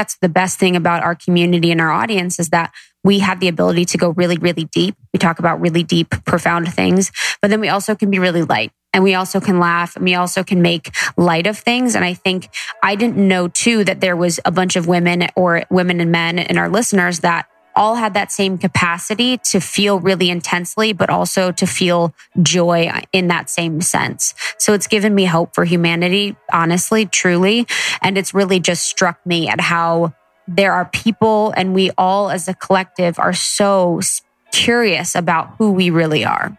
that's the best thing about our community and our audience is that we have the ability to go really, really deep. We talk about really deep, profound things, but then we also can be really light and we also can laugh and we also can make light of things. And I think I didn't know too that there was a bunch of women or women and men in our listeners that all had that same capacity to feel really intensely, but also to feel joy in that same sense. So it's given me hope for humanity, honestly, truly. And it's really just struck me at how there are people and we all as a collective are so curious about who we really are.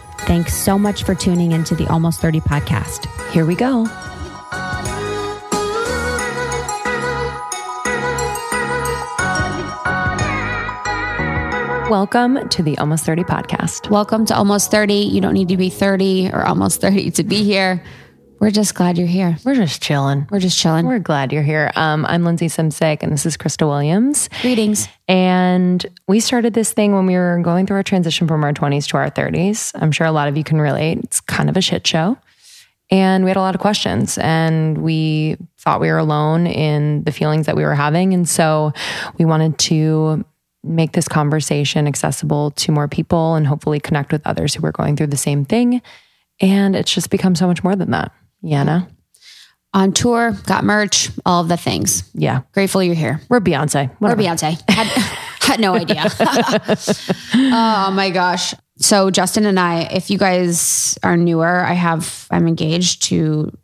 Thanks so much for tuning into the Almost 30 podcast. Here we go. Welcome to the Almost 30 podcast. Welcome to Almost 30. You don't need to be 30 or almost 30 to be here. We're just glad you're here. We're just chilling. We're just chilling. We're glad you're here. Um, I'm Lindsay Simcik, and this is Krista Williams. Greetings. And we started this thing when we were going through our transition from our 20s to our 30s. I'm sure a lot of you can relate. It's kind of a shit show. And we had a lot of questions, and we thought we were alone in the feelings that we were having. And so we wanted to make this conversation accessible to more people and hopefully connect with others who were going through the same thing. And it's just become so much more than that. Yana. On tour, got merch, all of the things. Yeah. Grateful you're here. We're Beyonce. Whatever. We're Beyonce. Had, had no idea. oh my gosh. So Justin and I, if you guys are newer, I have I'm engaged to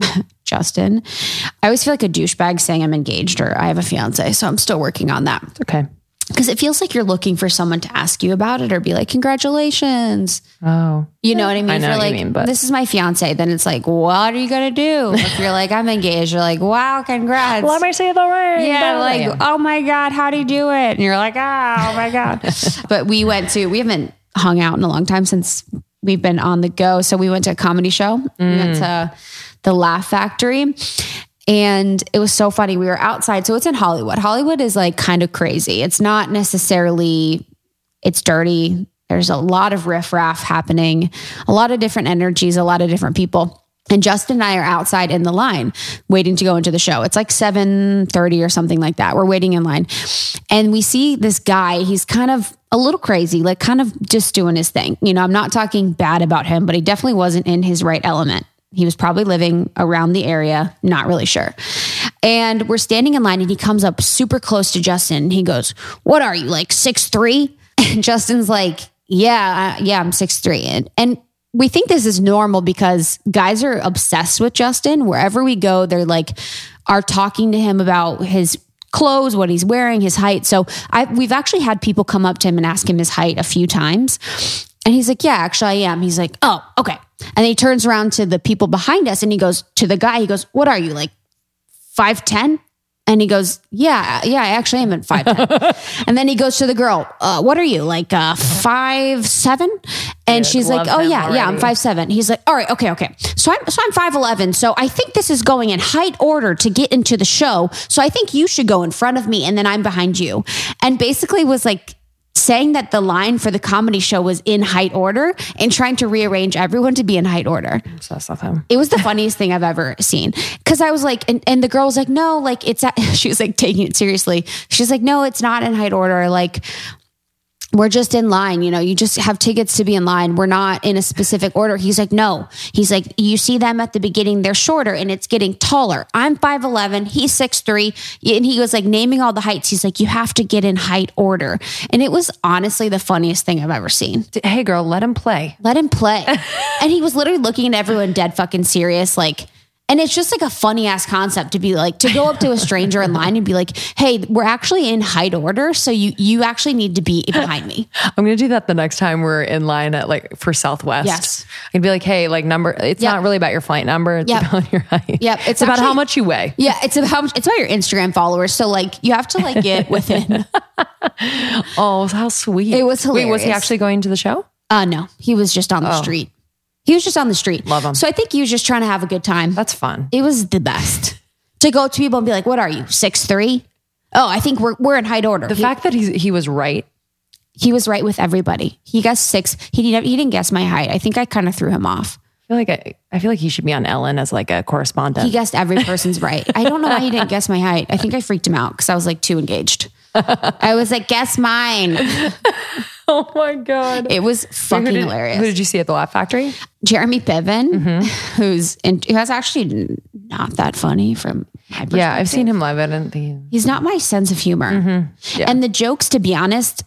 Justin. I always feel like a douchebag saying I'm engaged or I have a fiance, so I'm still working on that. okay because it feels like you're looking for someone to ask you about it or be like, congratulations. Oh, you know what I mean? I know if you're like, mean, but this is my fiance, then it's like, what are you going to do? if you're like, I'm engaged, you're like, wow, congrats. Let me see the ring. Yeah. Like, oh my God, how do you do it? And you're like, oh, oh my God. but we went to, we haven't hung out in a long time since we've been on the go. So we went to a comedy show. Mm. We went mm. to the Laugh Factory and it was so funny. We were outside. So it's in Hollywood. Hollywood is like kind of crazy. It's not necessarily, it's dirty. There's a lot of riffraff happening, a lot of different energies, a lot of different people. And Justin and I are outside in the line waiting to go into the show. It's like 7:30 or something like that. We're waiting in line. And we see this guy, he's kind of a little crazy, like kind of just doing his thing. You know, I'm not talking bad about him, but he definitely wasn't in his right element. He was probably living around the area, not really sure. And we're standing in line and he comes up super close to Justin. And he goes, What are you, like six three? And Justin's like, Yeah, yeah, I'm six three. And, and we think this is normal because guys are obsessed with Justin. Wherever we go, they're like, are talking to him about his clothes, what he's wearing, his height. So I, we've actually had people come up to him and ask him his height a few times. And he's like, Yeah, actually, I am. He's like, Oh, okay. And he turns around to the people behind us and he goes to the guy, he goes, What are you, like 5'10? And he goes, Yeah, yeah, I actually am at 5'10. and then he goes to the girl, uh, What are you, like uh, 5'7? And she's like, Oh, yeah, already. yeah, I'm 5'7. He's like, All right, okay, okay. So I'm, so I'm 5'11. So I think this is going in height order to get into the show. So I think you should go in front of me and then I'm behind you. And basically was like, saying that the line for the comedy show was in height order and trying to rearrange everyone to be in height order. Obsessed with him. It was the funniest thing I've ever seen. Cause I was like, and, and the girl was like, no, like it's, at, she was like taking it seriously. She's like, no, it's not in height order. Like, we're just in line. You know, you just have tickets to be in line. We're not in a specific order. He's like, no. He's like, you see them at the beginning, they're shorter and it's getting taller. I'm 5'11, he's 6'3. And he was like naming all the heights. He's like, you have to get in height order. And it was honestly the funniest thing I've ever seen. Hey, girl, let him play. Let him play. and he was literally looking at everyone dead fucking serious, like, and it's just like a funny ass concept to be like to go up to a stranger in line and be like, "Hey, we're actually in height order, so you you actually need to be behind me." I'm gonna do that the next time we're in line at like for Southwest. Yes. I'd be like, hey, like number. It's Yep. not really about your flight number. It's Yep. about your height. Yep. It's, It's about how much you weigh. Yeah, it's about how much, it's about your Instagram followers. So like you have to like get within. Oh, how sweet! It was Wait, was he actually going to the show? Uh no, he was just on the street. He was just on the street. Love him. So I think he was just trying to have a good time. That's fun. it was the best to go to people and be like, "What are you? Six three? Oh, I think we're we're in height order." The he, fact that he he was right. he was right with everybody. He guessed six. He didn't. He didn't guess my height. I think I kind of threw him off. I feel like I, I feel like he should be on Ellen as like a correspondent. He guessed every person's right. I don't know why he didn't guess my height. I think I freaked him out because I was like too engaged. I was like, "Guess mine." oh my god! It was fucking who did, hilarious. Who did you see at the Laugh Factory? Jeremy Piven, Mm-hmm. who's in, who has actually not that funny from my. Yeah, I've seen him live. I didn't think. He's not my sense of humor. Mm-hmm. Yeah. And the jokes, to be honest,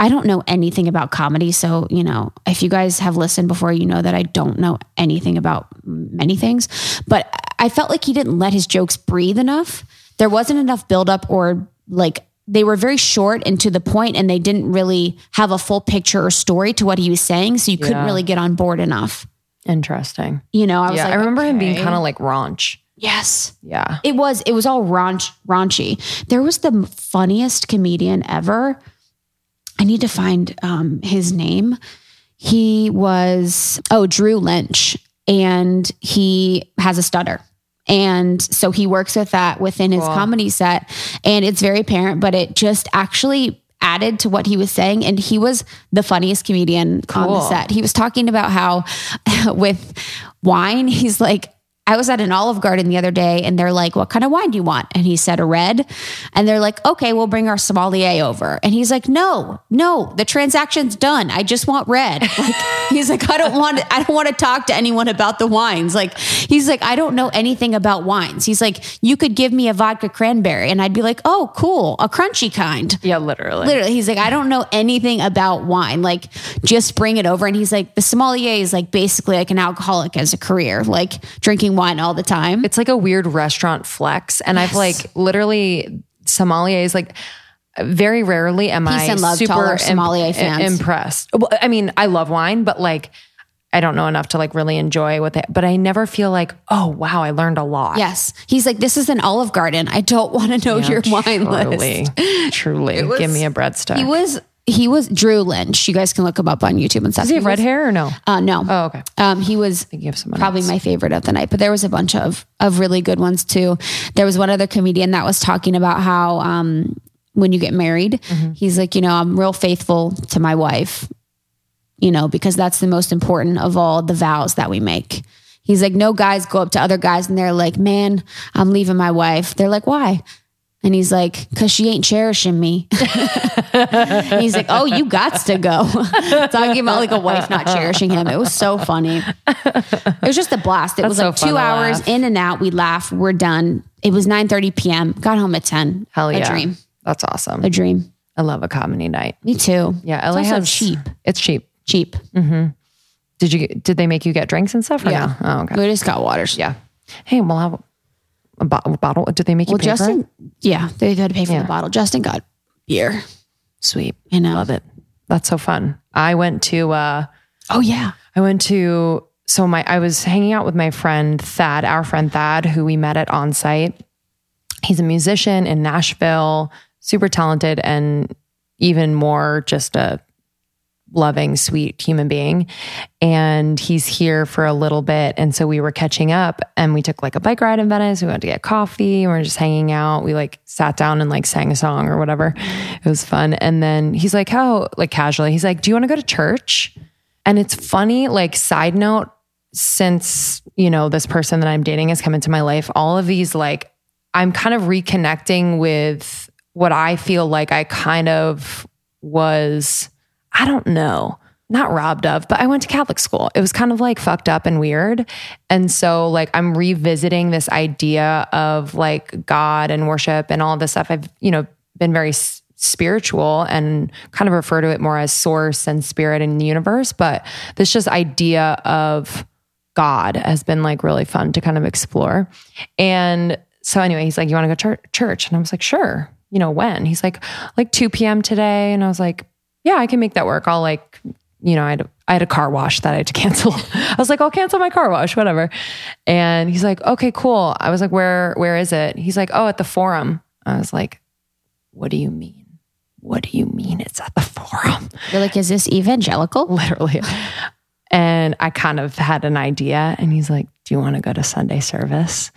I don't know anything about comedy. So, you know, if you guys have listened before, you know that I don't know anything about many things. But I felt like he didn't let his jokes breathe enough. There wasn't enough buildup or like they were very short and to the point and they didn't really have a full picture or story to what he was saying. So you couldn't Yeah. really get on board enough. Interesting. You know, I was Yeah, like, I remember him being kind of like raunch. yes. Yeah. It was it was all raunch raunchy. There was the funniest comedian ever. I need to find um, his name. He was oh Drew Lynch, and he has a stutter. And so he works with that within his comedy set. And it's very apparent, but it just actually added to what he was saying. And he was the funniest comedian on the set. He was talking about how with wine, he's like, I was at an Olive Garden the other day and they're like, What kind of wine do you want? And he said, A red. And they're like, Okay, we'll bring our sommelier over. And he's like, No, no, the transaction's done. I just want red. Like, he's like, I don't want I don't want to talk to anyone about the wines. Like, he's like, I don't know anything about wines. He's like, You could give me a vodka cranberry. And I'd be like, Oh, cool, a crunchy kind. Yeah, literally. Literally, he's like, I don't know anything about wine. Like, just bring it over. And he's like, the sommelier is like basically like an alcoholic as a career, like drinking wine all the time. It's like a weird restaurant flex. And I've like literally sommeliers like very rarely am I and love to super our sommelier fans. impressed. Well, I mean, I love wine, but like I don't know enough to like really enjoy what they but I never feel like, oh wow, I learned a lot. yes. He's like, this is an Olive Garden. I don't want to know your wine Truly. list. Truly. Give me a breadstick. He was, he was Drew Lynch. You guys can look him up on YouTube and stuff. Does he have red hair or no? Uh, no. Oh, okay. Um, he was Thinking of someone probably else. my favorite of the night, but there was a bunch of of really good ones too. There was one other comedian that was talking about how um, when you get married, Mm-hmm. he's like, you know, I'm real faithful to my wife, you know, because that's the most important of all the vows that we make. He's like, no guys go up to other guys and they're like, man, I'm leaving my wife. They're like, why? And he's like, cause she ain't cherishing me. He's like, oh, you got to go. Talking about like a wife not cherishing him. It was so funny. It was just a blast. It was like fun two hours laugh. in and out. We laugh. We're done. It was 9 30 p.m. Got home at 10. Hell yeah. A dream. That's awesome. A dream. I love a comedy night. Me too. Yeah, It's LA also has cheap. It's cheap. Cheap. Mm-hmm. Did you did they make you get drinks and stuff or Yeah. no? Oh, okay. We just got waters. Yeah. Hey, we'll have a, bo- a bottle. Did they make you Well, pay for it? Justin, yeah, they had to pay for Yeah. the bottle. Justin got beer. Sweet. I know. Love it. That's so fun. I went to uh Oh, yeah. I went to so my I was hanging out with my friend Thad, our friend Thad, who we met at on site. He's a musician in Nashville, super talented and even more just a loving, sweet human being. And he's here for a little bit. And so we were catching up and we took like a bike ride in Venice. We went to get coffee we are just hanging out. We like sat down and like sang a song or whatever. It was fun. And then he's like, how, like casually, he's like, do you want to go to church? And it's funny, like, side note, since, you know, this person that I'm dating has come into my life, all of these, like, I'm kind of reconnecting with what I feel like I kind of was I don't know, not robbed of, but I went to Catholic school. It was kind of like fucked up and weird. And so, like, I'm revisiting this idea of like God and worship and all this stuff. I've, you know, been very spiritual and kind of refer to it more as source and spirit in the universe. But this just idea of God has been like really fun to kind of explore. And so, anyway, he's like, You want to go to church? And I was like, Sure. You know, when? He's like, Like 2 p.m. today. And I was like, Yeah, I can make that work. I'll like, you know, I had, I had a car wash that I had to cancel. I was like, I'll cancel my car wash, whatever. And he's like, okay, cool. I was like, where, where is it? He's like, oh, at the forum. I was like, what do you mean? What do you mean it's at the forum? You're like, is this evangelical? Literally. And I kind of had an idea. And he's like, do you want to go to Sunday service?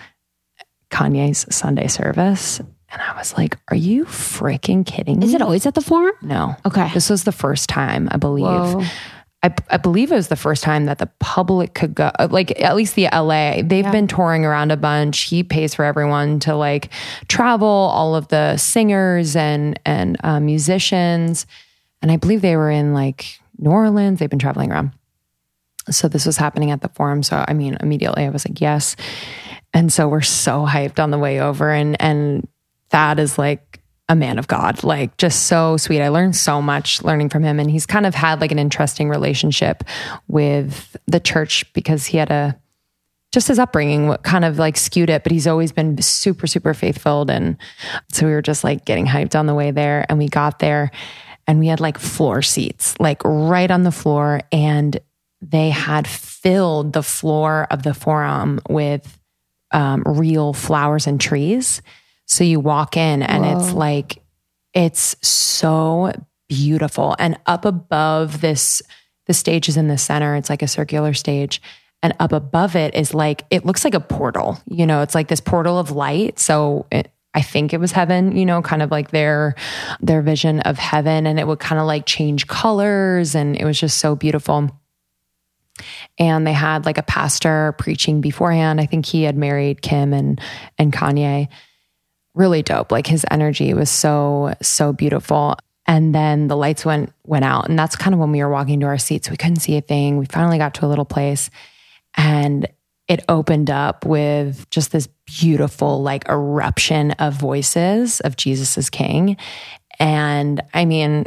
Kanye's Sunday service. And I was like, are you freaking kidding me? Is it always at the forum? No. Okay. This was the first time, I believe. Whoa. I, I believe it was the first time that the public could go, like at least the LA. They've been touring around a bunch. He pays for everyone to like travel, all of the singers and and uh, musicians, and I believe they were in like New Orleans. They've been traveling around. So this was happening at the forum. So I mean, immediately I was like, yes. And so we're so hyped on the way over, and and Thad is like a man of God, like just so sweet. I learned so much learning from him. And he's kind of had like an interesting relationship with the church because he had a just his upbringing what kind of like skewed it, but he's always been super, super faithful. And so we were just like getting hyped on the way there. And we got there and we had like floor seats, like right on the floor. And they had filled the floor of the forum with um, real flowers and trees. So you walk in and it's like, it's so beautiful. And up above this, the stage is in the center. It's like a circular stage. And up above it is like, it looks like a portal. You know, it's like this portal of light. So it, I think it was heaven, you know, kind of like their their vision of heaven and it would kind of like change colors and it was just so beautiful. And they had like a pastor preaching beforehand. I think he had married Kim and and Kanye really dope. Like his energy was so, so beautiful. And then the lights went went out. And that's kind of when we were walking to our seats. We couldn't see a thing. We finally got to a little place and it opened up with just this beautiful like eruption of voices of Jesus is King. And I mean,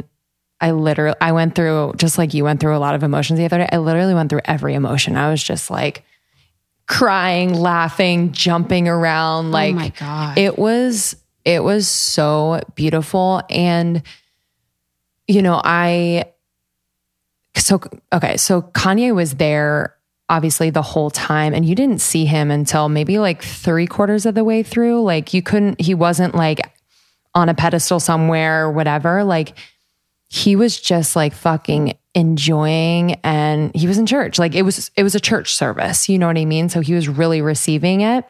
I literally I went through just like you went through a lot of emotions the other day. I literally went through every emotion. I was just like crying, laughing, jumping around. Oh like, oh my God. it was, it was so beautiful. And, you know, I, so, okay, so Kanye was there obviously the whole time and you didn't see him until maybe like three quarters of the way through. Like, you couldn't, he wasn't like on a pedestal somewhere or whatever. Like, he was just like fucking enjoying and he was in church. Like it was it was a church service you know what i mean? So he was really receiving it.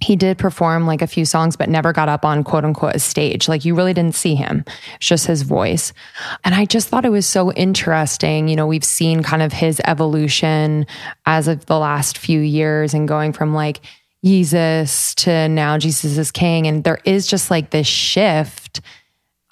He did perform like a few songs but never got up on quote unquote a stage. Like you really didn't see him. It's just his voice. And i just thought it was so interesting. You know we've seen kind of his evolution as of the last few years and going from like jesus to now jesus is king. And there is just like this shift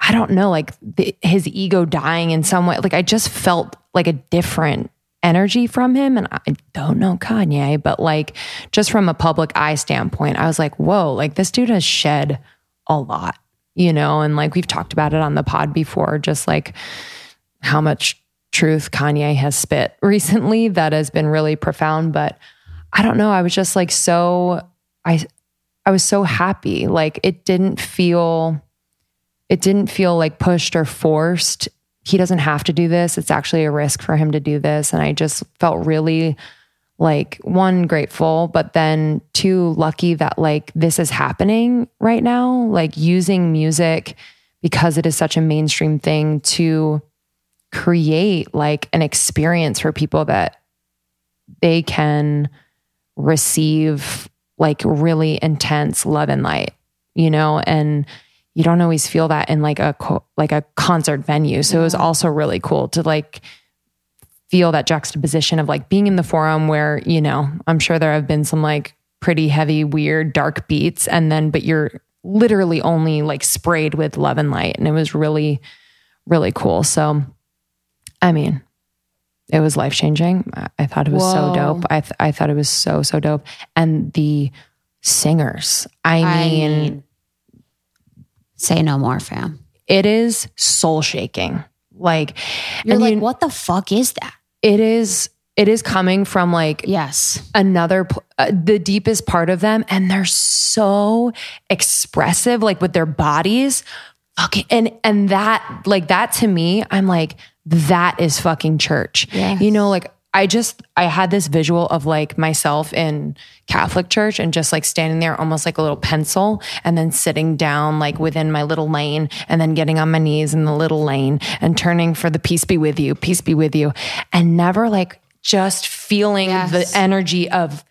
I don't know, like the, his ego dying in some way. Like I just felt like a different energy from him. And I don't know Kanye, but like just from a public eye standpoint, I was like, whoa, like this dude has shed a lot, you know? And like we've talked about it on the pod before, just like how much truth Kanye has spit recently that has been really profound. But I don't know. I was just like so, I, I was so happy. Like it didn't feel, it didn't feel like pushed or forced. He doesn't have to do this. It's actually a risk for him to do this. And I just felt really like one grateful, but then two lucky that like this is happening right now, like using music because it is such a mainstream thing to create like an experience for people that they can receive like really intense love and light, you know, and you don't always feel that in like a co- like a concert venue. So it was also really cool to like feel that juxtaposition of like being in the forum where, you know, I'm sure there have been some like pretty heavy, weird, dark beats and then but you're literally only like sprayed with love and light and it was really really cool. So I mean, it was life changing. I, I thought it was Whoa. so dope. I th- I thought it was so so dope. And the singers, I, I mean, mean, say no more, fam. it is soul shaking. Like, You're and like, you- what the fuck is that? it is. It is coming from like Yes. another uh, the deepest part of them and they're so expressive like with their bodies okay and and that like that to me i'm like that is fucking church Yes. you know like i just i had this visual of like myself in catholic church and just like standing there almost like a little pencil and then sitting down like within my little lane and then getting on my knees in the little lane and turning for the peace be with you peace be with you and never like just feeling Yes. the energy of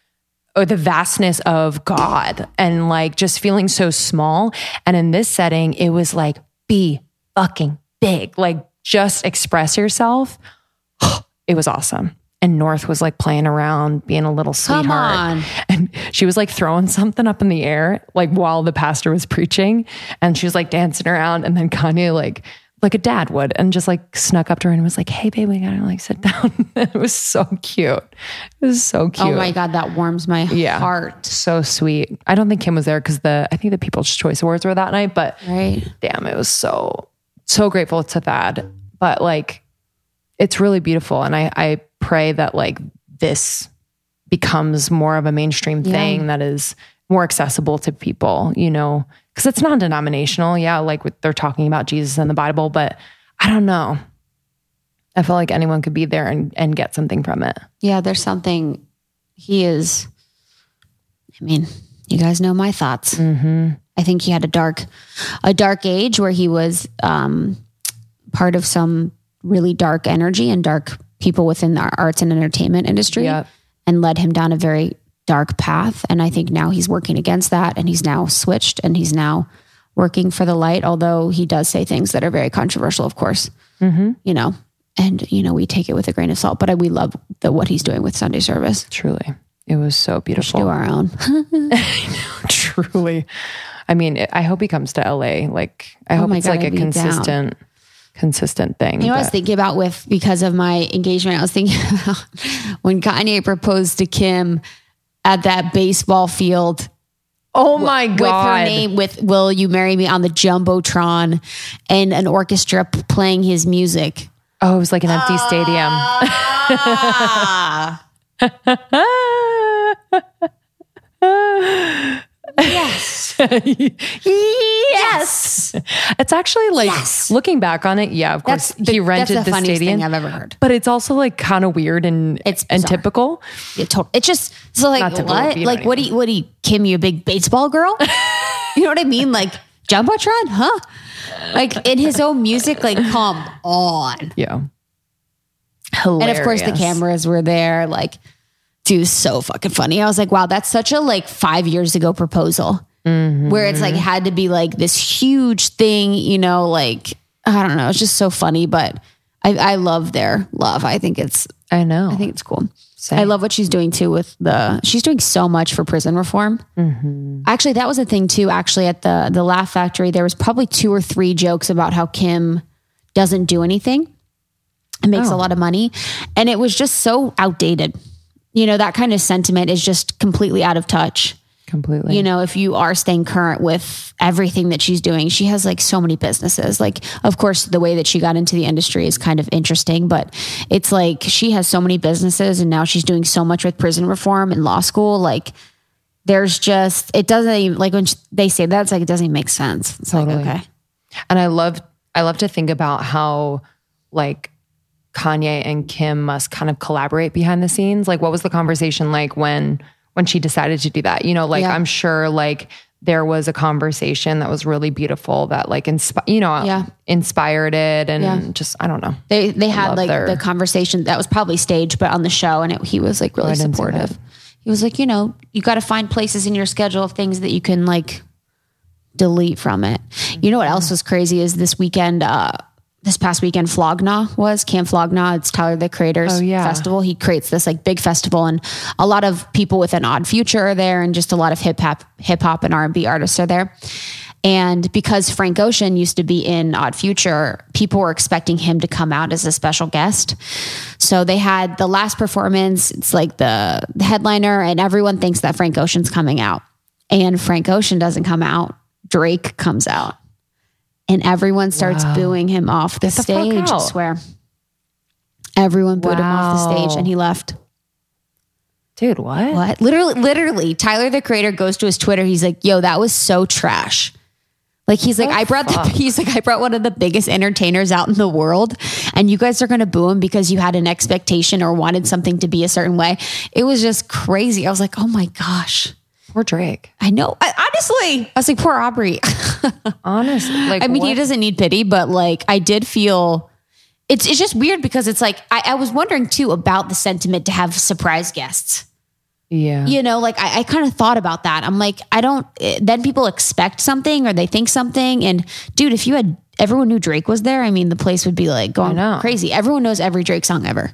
or the vastness of God and like just feeling so small. And in this setting, it was like, be fucking big, like just express yourself. It was awesome. And North was like playing around, being a little sweetheart. And she was like throwing something up in the air, like while the pastor was preaching. And she was like dancing around. And then Kanye, like, like a dad would, and just like snuck up to her and was like, Hey, babe, we gotta like sit down. it was so cute. It was so oh cute. Oh my God, that warms my Yeah. heart. So sweet. I don't think Kim was there because the I think the People's Choice Awards were that night, but Right. damn, it was so so grateful to Thad. But like it's really beautiful. And I I pray that like this becomes more of a mainstream thing that is more accessible to people, you know, because it's non-denominational. Yeah, like they're talking about Jesus and the Bible, but I don't know. I feel like anyone could be there and, and get something from it. Yeah, there's something. He is. I mean, you guys know my thoughts. Mm-hmm. I think he had a dark, a dark age where he was um, part of some really dark energy and dark people within the arts and entertainment industry, Yep. and led him down a very dark path. And I think now he's working against that, and he's now switched, and he's now working for the light. Although he does say things that are very controversial, of course, Mm-hmm. you know. And you know we take it with a grain of salt, but I, we love the what he's doing with Sunday service. Truly. It was so beautiful. Do our own. Truly. I mean, I hope he comes to LA. Like, I hope Oh my it's God, like a be down. Consistent, consistent thing. You know what I was thinking about with because of my engagement? I was thinking about when Kanye proposed to Kim at that baseball field oh my god. with her name with "Will you marry me" on the jumbotron and an orchestra p- playing his music. Oh, it was like an empty Yes. stadium. yes. Yes. It's actually like Yes. looking back on it. Yeah, of course, the, he rented that's the, the, stadium. thing I've ever heard. but it's also like kind of weird and It's and typical. It it's just so like what? but you know Like what what? Do you, what? Do you, Kim? You a big baseball girl? you know what I mean? Like jumbotron, huh? Like in his own music. Like come on. Yeah. And of course, the cameras were there. Like, dude, so fucking funny. I was like, wow, that's such a like five years ago proposal mm-hmm. where it's like had to be like this huge thing, you know, like, I don't know. It's just so funny, but I, I love their love. I think it's, I know. I think it's cool. Same. I love what she's doing too with the, she's doing so much for prison reform. Mm-hmm. Actually, that was a thing too. Actually, at the, the Laugh Factory, there was probably two or three jokes about how Kim doesn't do anything and makes a oh. lot of money. And it was just so outdated. You know, that kind of sentiment is just completely out of touch. completely. You know, if you are staying current with everything that she's doing, she has like so many businesses. Like, of course, the way that she got into the industry is kind of interesting, but it's like she has so many businesses and now she's doing so much with prison reform and law school. Like, there's just, it doesn't even, like when they say that, it's like, it doesn't even make sense. It's Totally. like, okay. And I love I love to think about how like Kanye and Kim must kind of collaborate behind the scenes. Like what was the conversation like when when she decided to do that? You know, like Yeah. I'm sure like there was a conversation that was really beautiful that like inspi- you know Yeah. inspired it and Yeah. just I don't know. They they had like their- the conversation that was probably staged, but on the show, and it, he was like really supportive. He was like, you know, you got to find places in your schedule of things that you can like delete from it. You know what else was crazy is this weekend. uh this past weekend, Flog Gnaw was Camp Flog Gnaw. It's Tyler the Creator's Oh, yeah. festival. He creates this like big festival, and a lot of people with an odd future are there, and just a lot of hip hop, hip hop and R and B artists are there. And because Frank Ocean used to be in Odd Future, people were expecting him to come out as a special guest. So they had the last performance, it's like the, the headliner, and everyone thinks that Frank Ocean's coming out. And Frank Ocean doesn't come out, Drake comes out. And everyone starts booing him off the, the stage. I swear. Everyone booed him off the stage and he left. Dude, what? What? Literally, literally, Tyler the creator goes to his Twitter. He's like, yo, that was so trash. Like he's like, oh, I brought the he's like, I brought one of the biggest entertainers out in the world, and you guys are gonna boo him because you had an expectation or wanted something to be a certain way. It was just crazy. I was like, oh my gosh. Poor Drake. I know. I, honestly, I was like, poor Aubrey. Honestly. Like I mean, he doesn't need pity, but like I did feel it's it's just weird because it's like I, I was wondering too about the sentiment to have surprise guests. Yeah. You know, like I, I kind of thought about that. I'm like, I don't. eh, Then people expect something or they think something. And dude, if you had everyone knew Drake was there, I mean, the place would be like going crazy. Everyone knows every Drake song ever.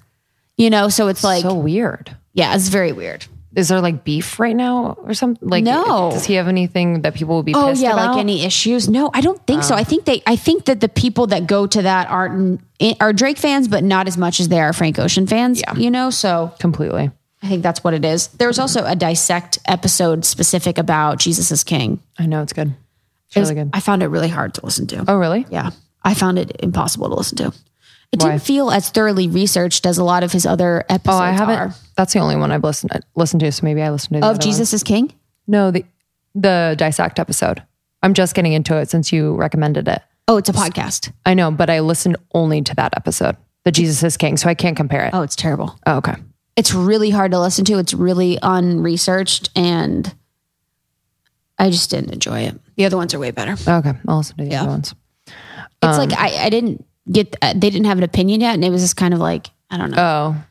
You know, so it's like, so weird. yeah, it's very weird. Is there like beef right now or something? Like, No. Does he have anything that people will be Oh pissed yeah, about? like any issues? No, I don't think so. Oh. I think they, I think that the people that go to that aren't eh, are Drake fans, but not as much as they are Frank Ocean fans. Yeah. You know, so Completely. I think that's what it is. There was also a dissect episode specific about Jesus is King. I know it's good. It's It was- really good. I found it really hard to listen to. Oh, really? Yeah. I found it impossible to listen to. It Why? didn't feel as thoroughly researched as a lot of his other episodes Oh, I haven't. are. That's the only one I've listened listened to. So maybe I listened to the Of Jesus is King? No, the the dissect episode. I'm just getting into it since you recommended it. Oh, it's a podcast. I know, but I listened only to that episode, the Jesus is King, so I can't compare it. Oh, it's terrible. Oh, okay. It's really hard to listen to. It's really unresearched and I just didn't enjoy it. The other ones are way better. Okay, I'll listen to the other ones. It's like um, I, I didn't get, uh, they didn't have an opinion yet. And it was just kind of like, I don't know. Oh,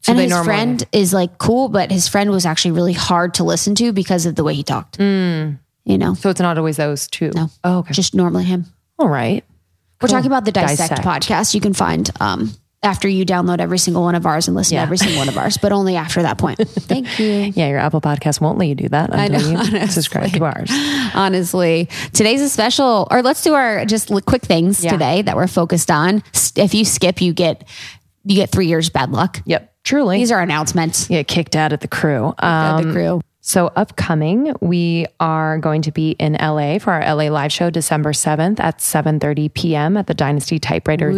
so and his normally friend is like cool, but his friend was actually really hard to listen to because of the way he talked. Mm. You know, So it's not always those two. No. Oh, okay. just normally him. All right. We're talking about the Dissect, Dissect. podcast. You can find um, after you download every single one of ours and listen Yeah. to every single one of ours, but only after that point. Thank you. Yeah, your Apple podcast won't let you do that until you subscribe to ours. Honestly, today's a special, or let's do our just quick things Yeah. today that we're focused on. If you skip, you get you get three years bad luck. Yep, truly. These are announcements. yeah, kicked out at the crew. of Um, the crew. So upcoming, we are going to be in LA for our LA live show December 7th at 7:30 p.m. at the Dynasty Typewriter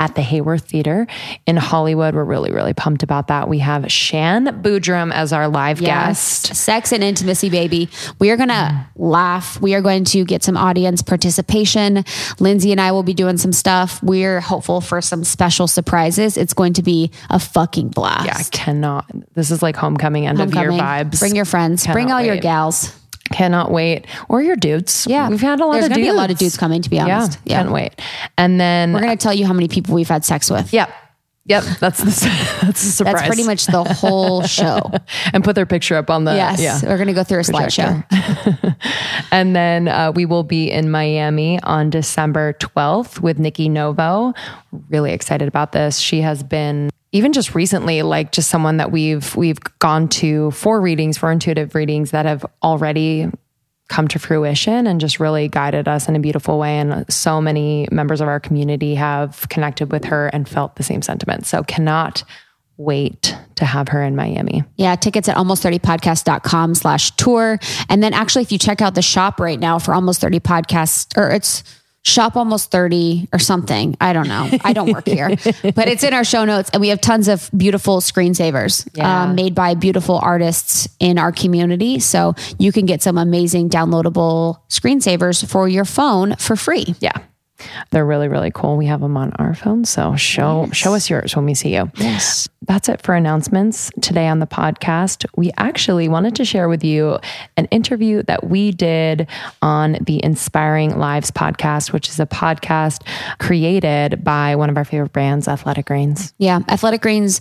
at the Hayworth Theater in Hollywood. We're really really pumped about that. We have Shan Boodram as our live guest. Sex and intimacy, baby. We are going to laugh. We are going to get some audience participation. Lindsay and I will be doing some stuff. We're hopeful for some special surprises. It's going to be a fucking blast. Yeah, I cannot. This is like homecoming end of year vibes. Bring your friends. Bring Cannot all your gals. Cannot wait. Or your dudes. Yeah. We've had a lot There's of dudes. be a lot of dudes coming, to be honest. Yeah. Can't wait. And then We're going to tell you how many people we've had sex with. Yep. Yep. That's the that's the surprise. That's pretty much the whole show. and put their picture up on the Yes. yeah. We're going to go through a slideshow. And then uh, we will be in Miami on December 12th with Nikki Novo. Really excited about this. She has been even just recently like just someone that we've we've gone to for readings, for intuitive readings that have already come to fruition and just really guided us in a beautiful way and so many members of our community have connected with her and felt the same sentiment. So cannot wait to have her in Miami. Yeah, tickets at almost30podcast.com slash tour. And then actually, if you check out the shop right now for almost 30 podcasts, or it's shop almost 30 or something. I don't know. I don't work here, but it's in our show notes. And we have tons of beautiful screensavers Yeah. um, made by beautiful artists in our community. So you can get some amazing downloadable screensavers for your phone for free. Yeah. They're really, really cool. We have them on our phone. So show show us yours when we see you. Yes. That's it for announcements today on the podcast. We actually wanted to share with you an interview that we did on the Inspiring Lives podcast, which is a podcast created by one of our favorite brands, Athletic Greens. Yeah, Athletic Greens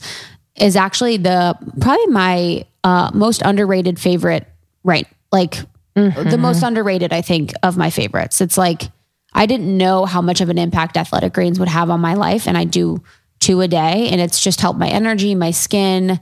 is actually the probably my uh, most underrated favorite. Right, like the most underrated, I think, of my favorites. It's like I didn't know how much of an impact Athletic Greens would have on my life, and I do two a day, and it's just helped my energy, my skin.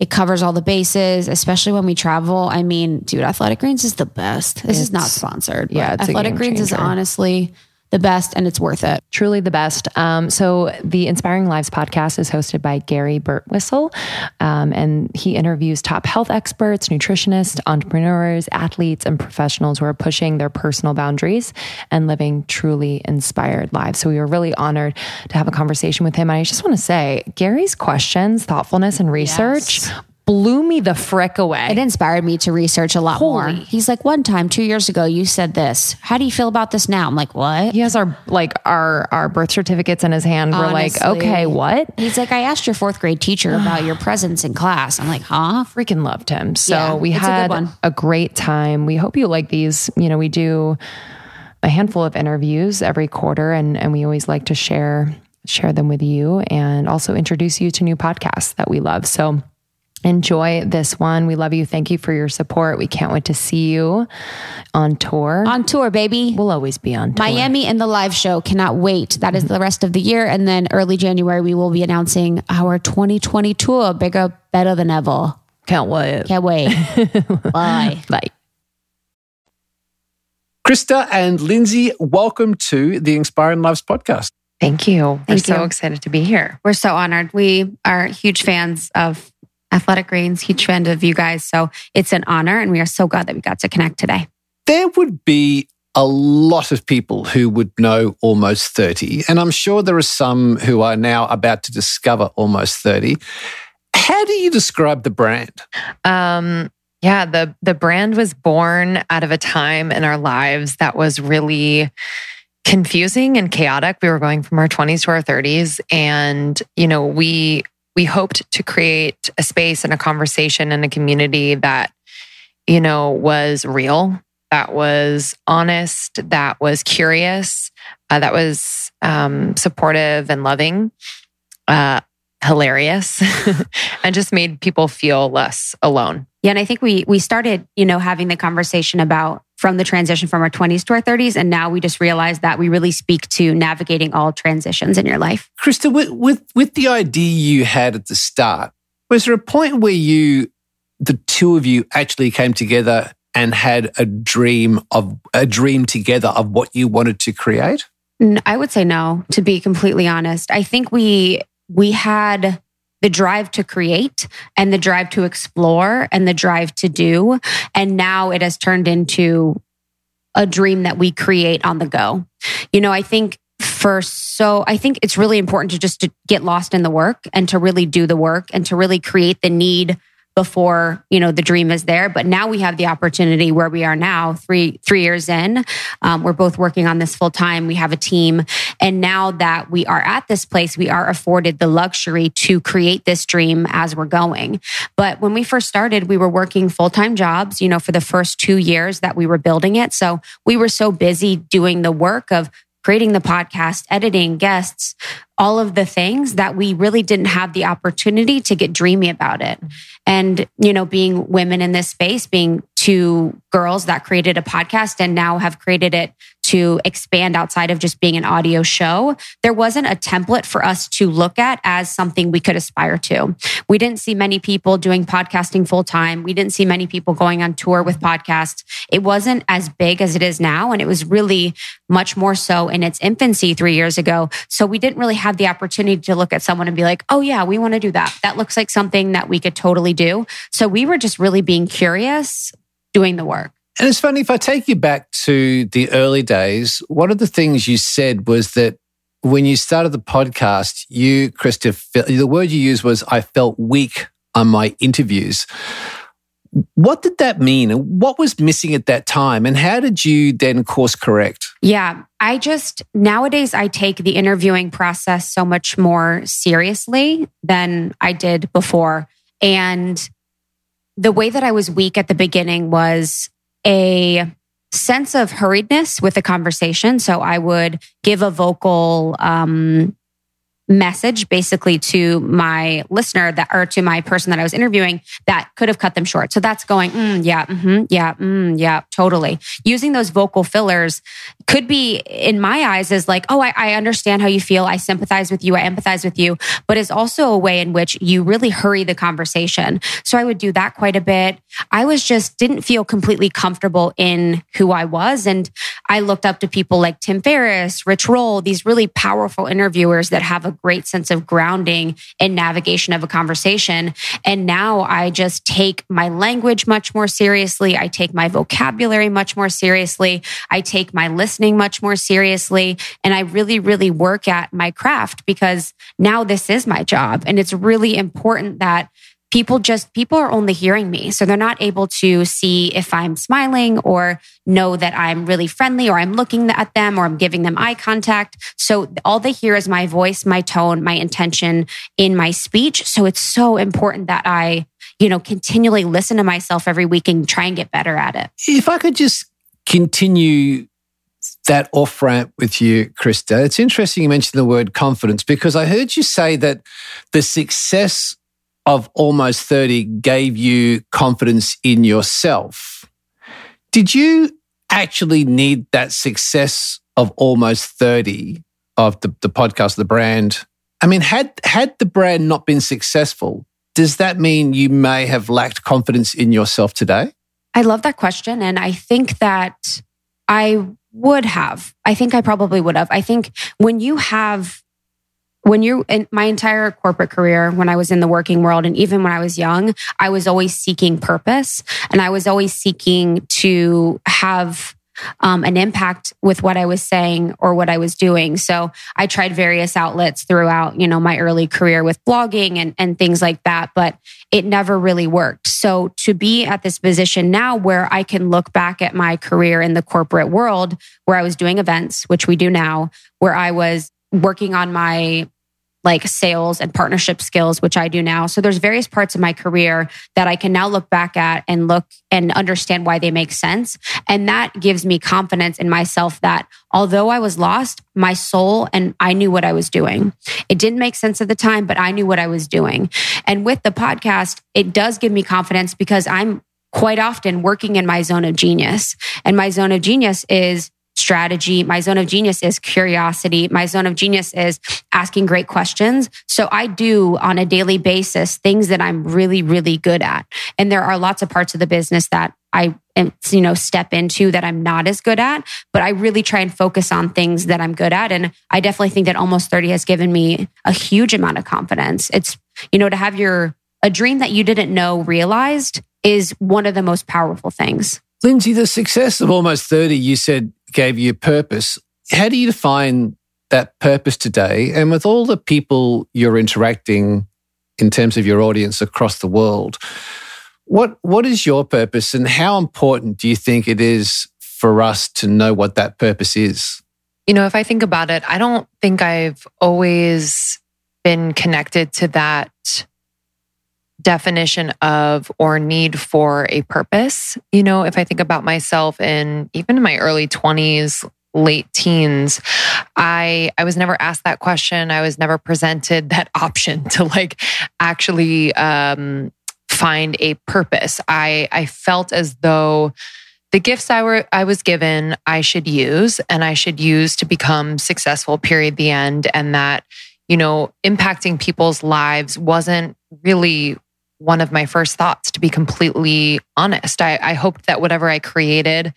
It covers all the bases, especially when we travel. I mean, dude, Athletic Greens is the best. This is not It's- sponsored. yeah, it's Athletic Greens is honestly the best and it's worth it. Truly the best. Um, so the Inspiring Lives podcast is hosted by Gary Burtwhistle, um, and he interviews top health experts, nutritionists, entrepreneurs, athletes, and professionals who are pushing their personal boundaries and living truly inspired lives. So we were really honored to have a conversation with him. And I just want to say, Gary's questions, thoughtfulness, and research Yes. Blew me the frick away. It inspired me to research a lot more. He's like, one time, two years ago, you said this. How do you feel about this now? I'm like, what? he has our like our our birth certificates in his hand. We're like, okay, what? He's like, I asked your fourth grade teacher about your presence in class. I'm like, huh? freaking loved him. So Yeah, we a had one. a great time. We hope you like these. You know, we do a handful of interviews every quarter and and we always like to share share them with you and also introduce you to new podcasts that we love. So enjoy this one. We love you. Thank you for your support. We can't wait to see you on tour. On tour, baby. we'll always be on tour. Miami and the live show. Cannot wait. That is the rest of the year. And then early January, we will be announcing our 2020 tour. Bigger, better than ever. Can't wait. Can't wait. Bye. Bye. Krista and Lindsay, welcome to the Inspiring Lives podcast. Thank you. We're Thank so excited to be here. We're so honored. We are huge fans of Athletic Greens, huge fan of you guys. So it's an honor. And we are so glad that we got to connect today. There would be a lot of people who would know almost 30, and I'm sure there are some who are now about to discover almost 30. How do you describe the brand? Um, yeah, the the brand was born out of a time in our lives that was really confusing and chaotic. We were going from our 20s to our 30s and you know, we we hoped to create a space and a conversation and a community that you know was real, that was honest, that was curious, uh, that was um, supportive and loving. Uh, hilarious and just made people feel less alone. Yeah, and I think we we started, you know, having the conversation about from the transition from our 20s to our 30s, and now we just realize that we really speak to navigating all transitions in your life. Krista, with, with, with the idea you had at the start, was there a point where you, the two of you actually came together and had a dream of a dream together of what you wanted to create? I would say no, to be completely honest. I think we we had the drive to create and the drive to explore and the drive to do, and now it has turned into a dream that we create on the go. You know, I think for so I think it's really important to just to get lost in the work and to really do the work and to really create the need before you know the dream is there. But now we have the opportunity where we are now three three years in. Um, we're both working on this full time we have a team. And now that we are at this place we are afforded the luxury to create this dream as we're going. But when we first started we were working full-time jobs you know for the first two years that we were building it. So we were so busy doing the work of creating the podcast, editing guests, all of the things that we really didn't have the opportunity to get dreamy about it. And, you know, being women in this space, being two girls that created a podcast and now have created it to expand outside of just being an audio show, there wasn't a template for us to look at as something we could aspire to. We didn't see many people doing podcasting full time. We didn't see many people going on tour with podcasts. It wasn't as big as it is now. And it was really much more so in its infancy three years ago. So we didn't really have the opportunity to look at someone and be like, oh, yeah, we want to do that. That looks like something that we could totally do. So we were just really being curious, doing the work. And it's funny, if I take you back to the early days, one of the things you said was that when you started the podcast, you, Krista, fe- the word you used was, I felt weak on my interviews. What did that mean? And what was missing at that time? And how did you then course correct? Yeah, I just nowadays I take the interviewing process so much more seriously than I did before. And the way that I was weak at the beginning was a sense of hurriedness with the conversation. So I would give a vocal um, message basically to my listener that or to my person that I was interviewing that could have cut them short. So that's going, mm, yeah, mm-hmm, yeah, mm, yeah, totally. Using those vocal fillers could be in my eyes is like, oh, I, I understand how you feel. I sympathize with you. I empathize with you, but is also a way in which you really hurry the conversation. So I would do that quite a bit. I was just didn't feel completely comfortable in who I was. And I looked up to people like Tim Ferriss, Rich Roll, these really powerful interviewers that have a great sense of grounding and navigation of a conversation. And now I just take my language much more seriously. I take my vocabulary much more seriously. I take my listening much more seriously. And I really, really work at my craft because now this is my job. And it's really important that people just people are only hearing me. So they're not able to see if i'm smiling or know that i'm really friendly or i'm looking at them or i'm giving them eye contact. So all they hear is my voice my tone my intention in my speech. So it's so important that i you know continually listen to myself every week and try and get better at it. If i could just continue that off ramp with you, Krista. It's interesting you mentioned the word confidence because I heard you say that the success of almost 30 gave you confidence in yourself. Did you actually need that success of almost 30 of the, the podcast, the brand? I mean, had had the brand not been successful, does that mean you may have lacked confidence in yourself today? I love that question. And I think that I would have. I think I probably would have. I think when you have when you in my entire corporate career when i was in the working world and even when i was young i was always seeking purpose and i was always seeking to have um, an impact with what I was saying or what I was doing. So I tried various outlets throughout, you know, my early career with blogging and, and things like that, but it never really worked. So to be at this position now where I can look back at my career in the corporate world where I was doing events, which we do now, where I was working on my like sales and partnership skills, which I do now. So there's various parts of my career that I can now look back at and look and understand why they make sense. And that gives me confidence in myself that although I was lost, my soul and I knew what I was doing. It didn't make sense at the time, but I knew what I was doing. And with the podcast, it does give me confidence because I'm quite often working in my zone of genius. And my zone of genius is strategy. My zone of genius is curiosity. My zone of genius is asking great questions. So I do on a daily basis things that I'm really, really good at. And there are lots of parts of the business that I um, you know step into that I'm not as good at, but I really try and focus on things that I'm good at and I definitely think that almost 30 has given me a huge amount of confidence. It's you know to have your a dream that you didn't know realized is one of the most powerful things. Lindsey, the success of almost 30, you said gave you purpose. How do you define that purpose today? And with all the people you're interacting in terms of your audience across the world, what what is your purpose and how important do you think it is for us to know what that purpose is? You know, if I think about it, I don't think I've always been connected to that definition of or need for a purpose. You know, if I think about myself in even in my early 20s, late teens, I I was never asked that question. I was never presented that option to like actually um find a purpose. I I felt as though the gifts I were I was given I should use and I should use to become successful period the end and that you know impacting people's lives wasn't really one of my first thoughts, to be completely honest. I, I hoped that whatever I created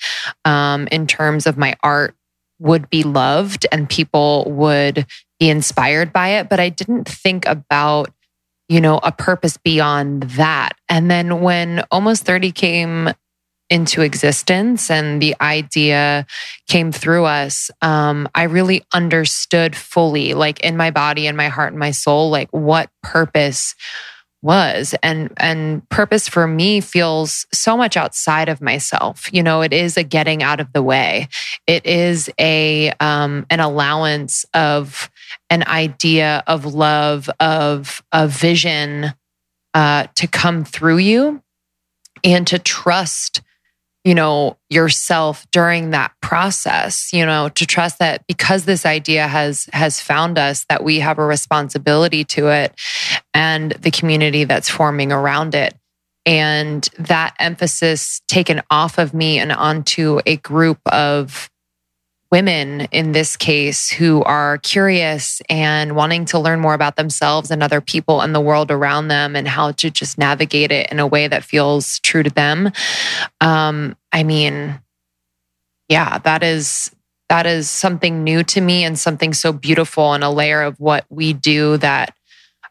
um, in terms of my art would be loved and people would be inspired by it. But I didn't think about, you know, a purpose beyond that. And then when almost 30 came into existence and the idea came through us, um, I really understood fully, like in my body and my heart and my soul, like what purpose was. And and purpose for me feels so much outside of myself. You know it is a getting out of the way. It is a um an allowance of an idea of love of a vision uh to come through you and to trust you know, yourself during that process, you know, to trust that because this idea has has found us that we have a responsibility to it and the community that's forming around it. And that emphasis taken off of me and onto a group of women in this case who are curious and wanting to learn more about themselves and other people and the world around them and how to just navigate it in a way that feels true to them. Um, I mean, yeah, that is that is something new to me and something so beautiful and a layer of what we do that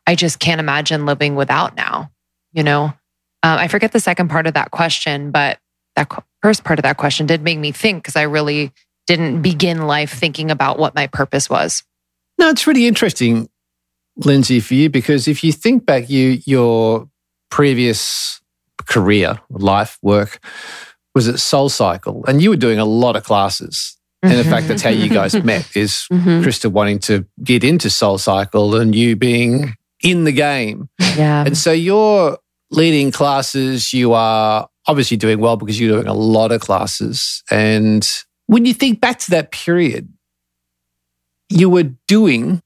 I just can't imagine living without now. You know, um, I forget the second part of that question, but that first part of that question did make me think because I really didn't begin life thinking about what my purpose was. No, it's really interesting, Lindsey, for you, because if you think back, you your previous career, life, work was at Soul Cycle, and you were doing a lot of classes. And in fact, that's how you guys met is Mhm. Krista wanting to get into Soul Cycle and you being in the game. Yeah. And so you're leading classes, you are obviously doing well because you're doing a lot of classes. And when you think back to that period, you were doing,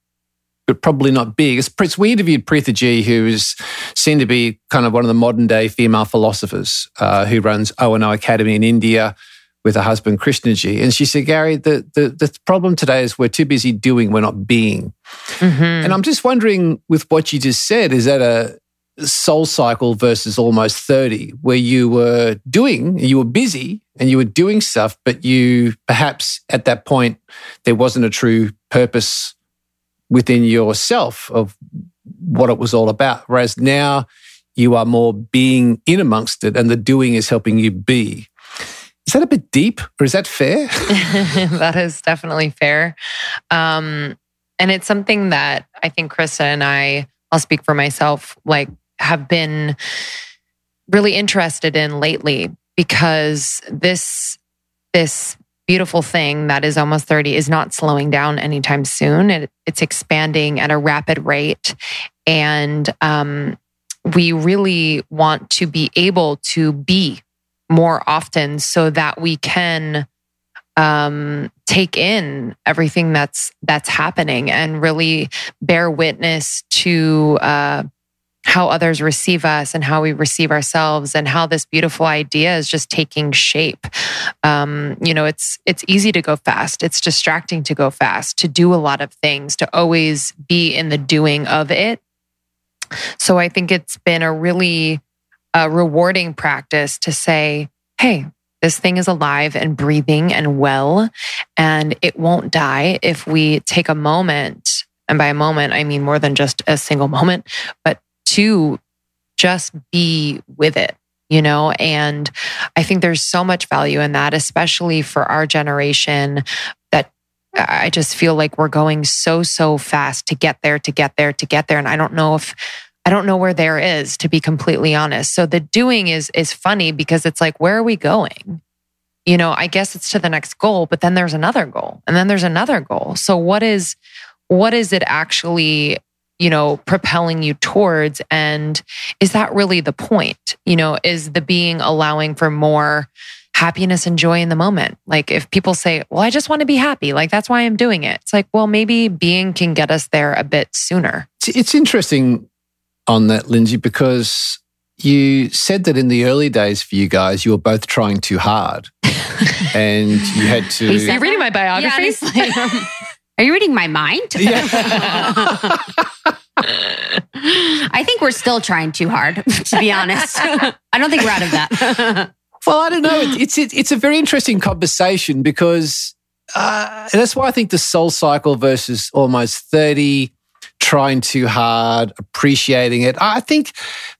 but probably not big. It's, we interviewed Preethaji, who is seen to be kind of one of the modern day female philosophers uh, who runs O&O Academy in India with her husband Krishnaji. And she said, Gary, the, the, the problem today is we're too busy doing, we're not being. Mhm. And I'm just wondering, with what you just said, is that a soul cycle versus almost 30, where you were doing, you were busy and you were doing stuff, but you perhaps at that point, there wasn't a true purpose within yourself of what it was all about. Whereas now you are more being in amongst it and the doing is helping you be. Is that a bit deep or is that fair? that is definitely fair. Um, and it's something that I think Krista and I, I'll speak for myself, like have been really interested in lately because this, this beautiful thing that is almost 30 is not slowing down anytime soon. It, it's expanding at a rapid rate. And um, we really want to be able to be more often so that we can um, take in everything that's that's happening and really bear witness to uh, how others receive us and how we receive ourselves and how this beautiful idea is just taking shape. Um, you know, it's it's easy to go fast. It's distracting to go fast, to do a lot of things, to always be in the doing of it. So I think it's been a really uh, rewarding practice to say, hey, this thing is alive and breathing and well, and it won't die if we take a moment. And by a moment, I mean more than just a single moment, but to just be with it, you know? And I think there's so much value in that, especially for our generation that I just feel like we're going so, so fast to get there, to get there, to get there. And I don't know if I don't know where there is to be completely honest. So the doing is is funny because it's like where are we going? You know, I guess it's to the next goal, but then there's another goal and then there's another goal. So what is what is it actually, you know, propelling you towards and is that really the point? You know, is the being allowing for more happiness and joy in the moment. Like if people say, "Well, I just want to be happy." Like that's why I'm doing it. It's like, well, maybe being can get us there a bit sooner. It's, it's interesting on that, Lindsey, because you said that in the early days for you guys, you were both trying too hard. and you had to. He You're reading my biography? Yeah, honestly. Are you reading my mind? Yeah. I think we're still trying too hard, to be honest. I don't think we're out of that. Well, I don't know. It- It's it, it's a very interesting conversation because uh, that's why I think the soul cycle versus almost thirty, trying too hard, appreciating it. I think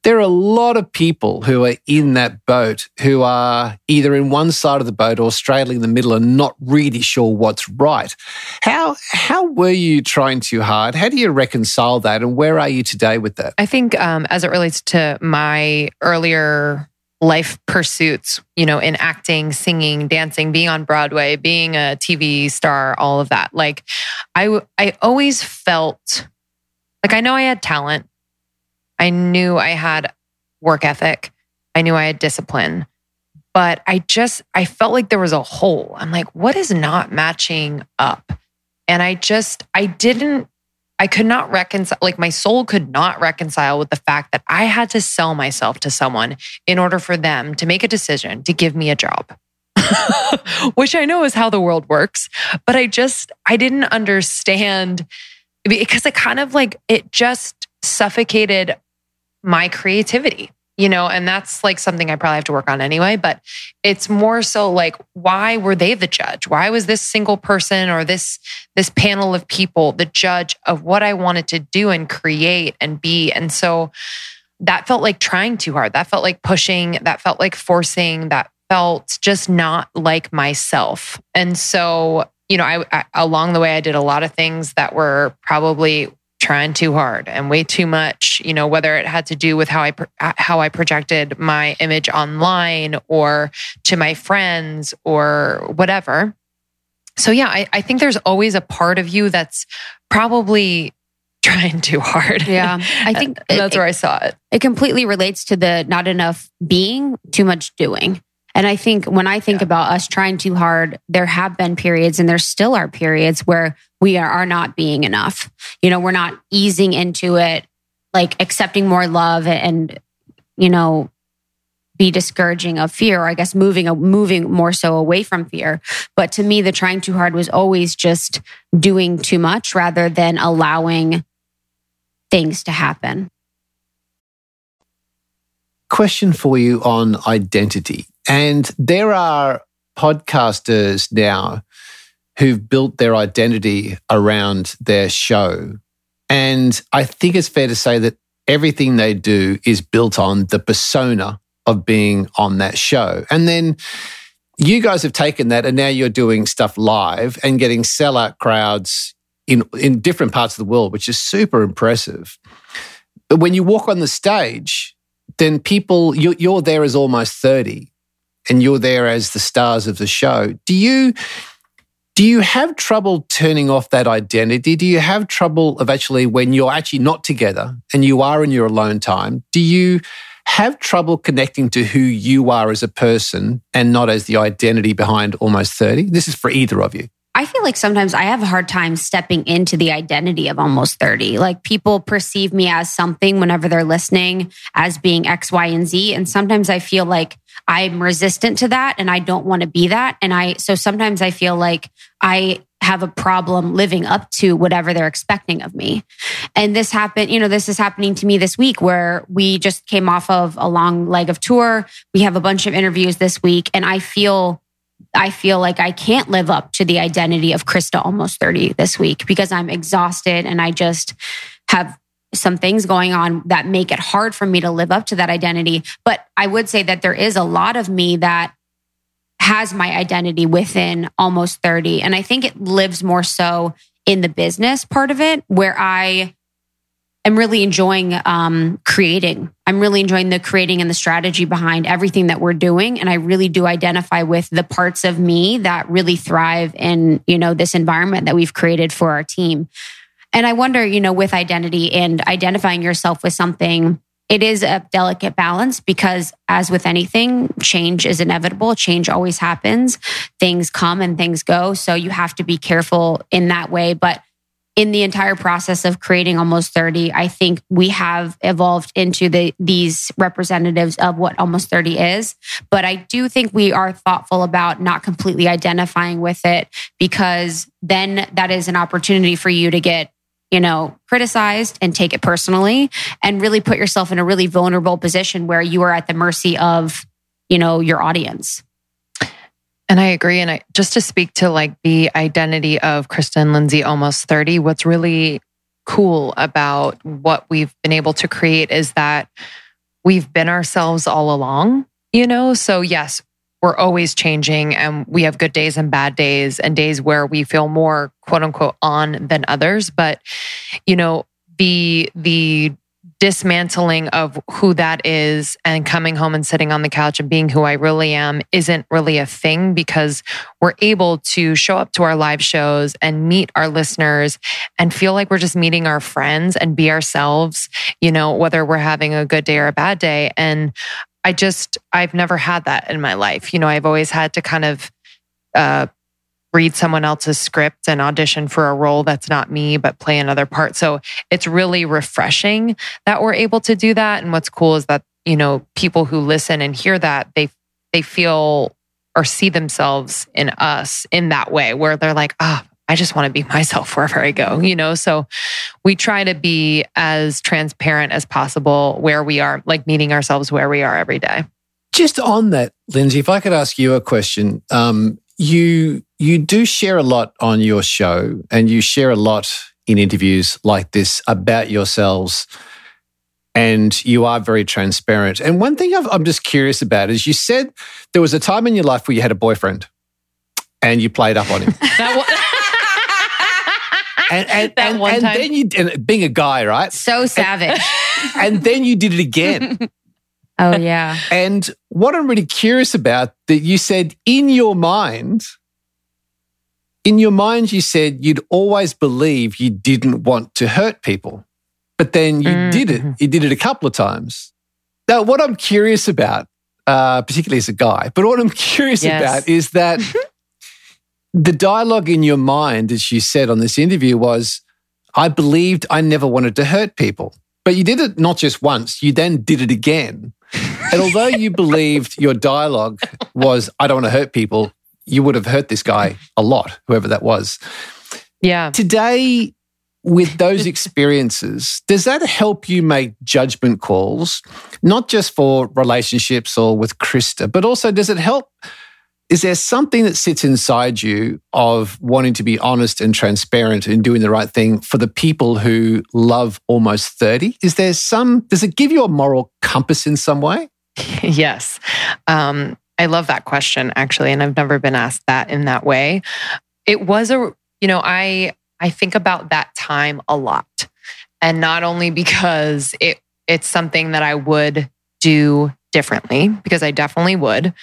there are a lot of people who are in that boat who are either in one side of the boat or straddling the middle and not really sure what's right. How how were you trying too hard? How do you reconcile that, and where are you today with that? I think um, as it relates to my earlier life pursuits, you know, in acting, singing, dancing, being on Broadway, being a TV star, all of that. Like I I always felt like I know I had talent. I knew I had work ethic. I knew I had discipline. but I just, I felt like there was a hole. I'm like, what is not matching up? And I just, I didn't, I could not reconcile, like my soul could not reconcile with the fact that I had to sell myself to someone in order for them to make a decision to give me a job. Which I know is how the world works, but I just, I didn't understand because it kind of like, it just suffocated my creativity you know, and that's like something I probably have to work on anyway. But it's more so like, why were they the judge? Why was this single person or this this panel of people the judge of what I wanted to do and create and be? And so that felt like trying too hard. That felt like pushing. That felt like forcing. That felt just not like myself. And so, you know, I, I along the way I did a lot of things that were probably trying too hard and way too much you know whether it had to do with how i uh, how i projected my image online or to my friends or whatever. So yeah I, I think there's always a part of you that's probably trying too hard. Yeah. I think that's it, where i saw it. it completely relates to the not enough being too much doing and I think when I think yeah. about us trying too hard, there have been periods and there still are periods where we are, are not being enough. You know, we're not easing into it, like accepting more love and, you know, be discouraging of fear, or I guess moving moving more so away from fear. But to me, the trying too hard was always just doing too much rather than allowing things to happen. Question for you on identity. And there are podcasters now who've built their identity around their show. And I think it's fair to say that everything they do is built on the persona of being on that show. And then you guys have taken that and now you're doing stuff live and getting sellout crowds in, in different parts of the world, which is super impressive. But when you walk on the stage, then people, you're, you're there as almost 30 and you're there as the stars of the show. Do you do you have trouble turning off that identity? Do you have trouble of actually when you're actually not together and you are in your alone time? Do you have trouble connecting to who you are as a person and not as the identity behind almost 30? This is for either of you. I feel like sometimes I have a hard time stepping into the identity of almost 30. Like people perceive me as something whenever they're listening as being X, Y, and Z. And sometimes I feel like I'm resistant to that and I don't want to be that. And I, so sometimes I feel like I have a problem living up to whatever they're expecting of me. And this happened, you know, this is happening to me this week where we just came off of a long leg of tour. We have a bunch of interviews this week and I feel I feel like I can't live up to the identity of Krista almost 30 this week because I'm exhausted and I just have some things going on that make it hard for me to live up to that identity. But I would say that there is a lot of me that has my identity within almost 30. And I think it lives more so in the business part of it, where I am really enjoying um, creating. I'm really enjoying the creating and the strategy behind everything that we're doing. And I really do identify with the parts of me that really thrive in, you know, this environment that we've created for our team. And I wonder, you know, with identity and identifying yourself with something, it is a delicate balance because, as with anything, change is inevitable. Change always happens. Things come and things go. So you have to be careful in that way. But in the entire process of creating almost 30 i think we have evolved into the these representatives of what almost 30 is but i do think we are thoughtful about not completely identifying with it because then that is an opportunity for you to get you know, criticized and take it personally and really put yourself in a really vulnerable position where you are at the mercy of, you know, your audience. And I agree. And I, just to speak to like the identity of Kristen Lindsay, almost 30, what's really cool about what we've been able to create is that we've been ourselves all along, you know? So, yes, we're always changing and we have good days and bad days and days where we feel more quote unquote on than others but you know the the dismantling of who that is and coming home and sitting on the couch and being who I really am isn't really a thing because we're able to show up to our live shows and meet our listeners and feel like we're just meeting our friends and be ourselves, you know, whether we're having a good day or a bad day. And I just, I've never had that in my life. You know, I've always had to kind of uh, read someone else's script and audition for a role that's not me, but play another part. So it's really refreshing that we're able to do that. And what's cool is that, you know, people who listen and hear that, they, they feel or see themselves in us in that way where they're like, ah, oh, I just want to be myself wherever I go, you know? So we try to be as transparent as possible where we are, like meeting ourselves where we are every day. Just on that, Lindsey, if I could ask you a question, um, you you do share a lot on your show, and you share a lot in interviews like this about yourselves, and you are very transparent. And one thing i am just curious about is you said there was a time in your life where you had a boyfriend, and you played up on him. and, and, that and, one and time. then you, and being a guy, right? So savage. And then you did it again. oh yeah. And what I'm really curious about that you said in your mind, in your mind, you said you'd always believe you didn't want to hurt people, but then you Mm-hmm. did it. You did it a couple of times. Now, what I'm curious about, uh, particularly as a guy, but what I'm curious Yes. about is that the dialogue in your mind, as you said on this interview, was I believed I never wanted to hurt people. But you did it not just once, you then did it again. And although you believed your dialogue was, I don't want to hurt people, you would have hurt this guy a lot, whoever that was. Yeah. Today, with those experiences, does that help you make judgment calls, not just for relationships or with Krista, but also does it help? Is there something that sits inside you of wanting to be honest and transparent and doing the right thing for the people who love almost 30? Is there some, does it give you a moral compass in some way? yes. Um, I love that question actually, and I've never been asked that in that way. It was a, you know, I I think about that time a lot, and not only because it it's something that I would do differently because I definitely would.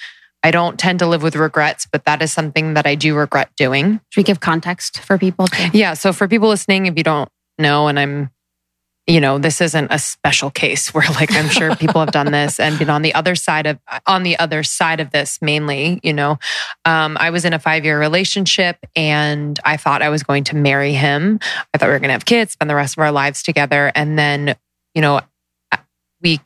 I don't tend to live with regrets, but that is something that I do regret doing. Should we give context for people? Too? Yeah. So for people listening, if you don't know, and I'm, you know, this isn't a special case where like I'm sure people have done this and been on the other side of on the other side of this mainly, you know. Um, I was in a five year relationship and I thought I was going to marry him. I thought we were gonna have kids, spend the rest of our lives together. And then, you know, we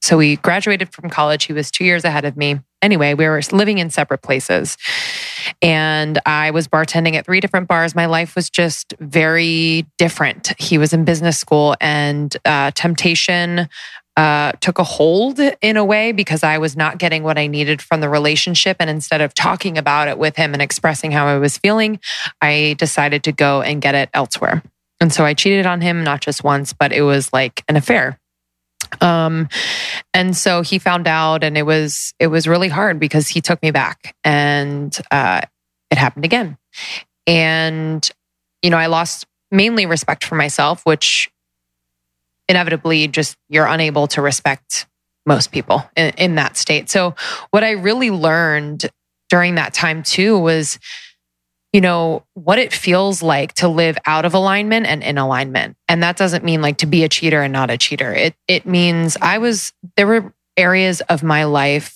so we graduated from college. He was two years ahead of me. Anyway, we were living in separate places. And I was bartending at three different bars. My life was just very different. He was in business school, and uh, temptation uh, took a hold in a way because I was not getting what I needed from the relationship. And instead of talking about it with him and expressing how I was feeling, I decided to go and get it elsewhere. And so I cheated on him not just once, but it was like an affair. Um, and so he found out, and it was it was really hard because he took me back, and uh, it happened again. And you know, I lost mainly respect for myself, which inevitably just you're unable to respect most people in, in that state. So what I really learned during that time too was you know, what it feels like to live out of alignment and in alignment. And that doesn't mean like to be a cheater and not a cheater. It it means I was there were areas of my life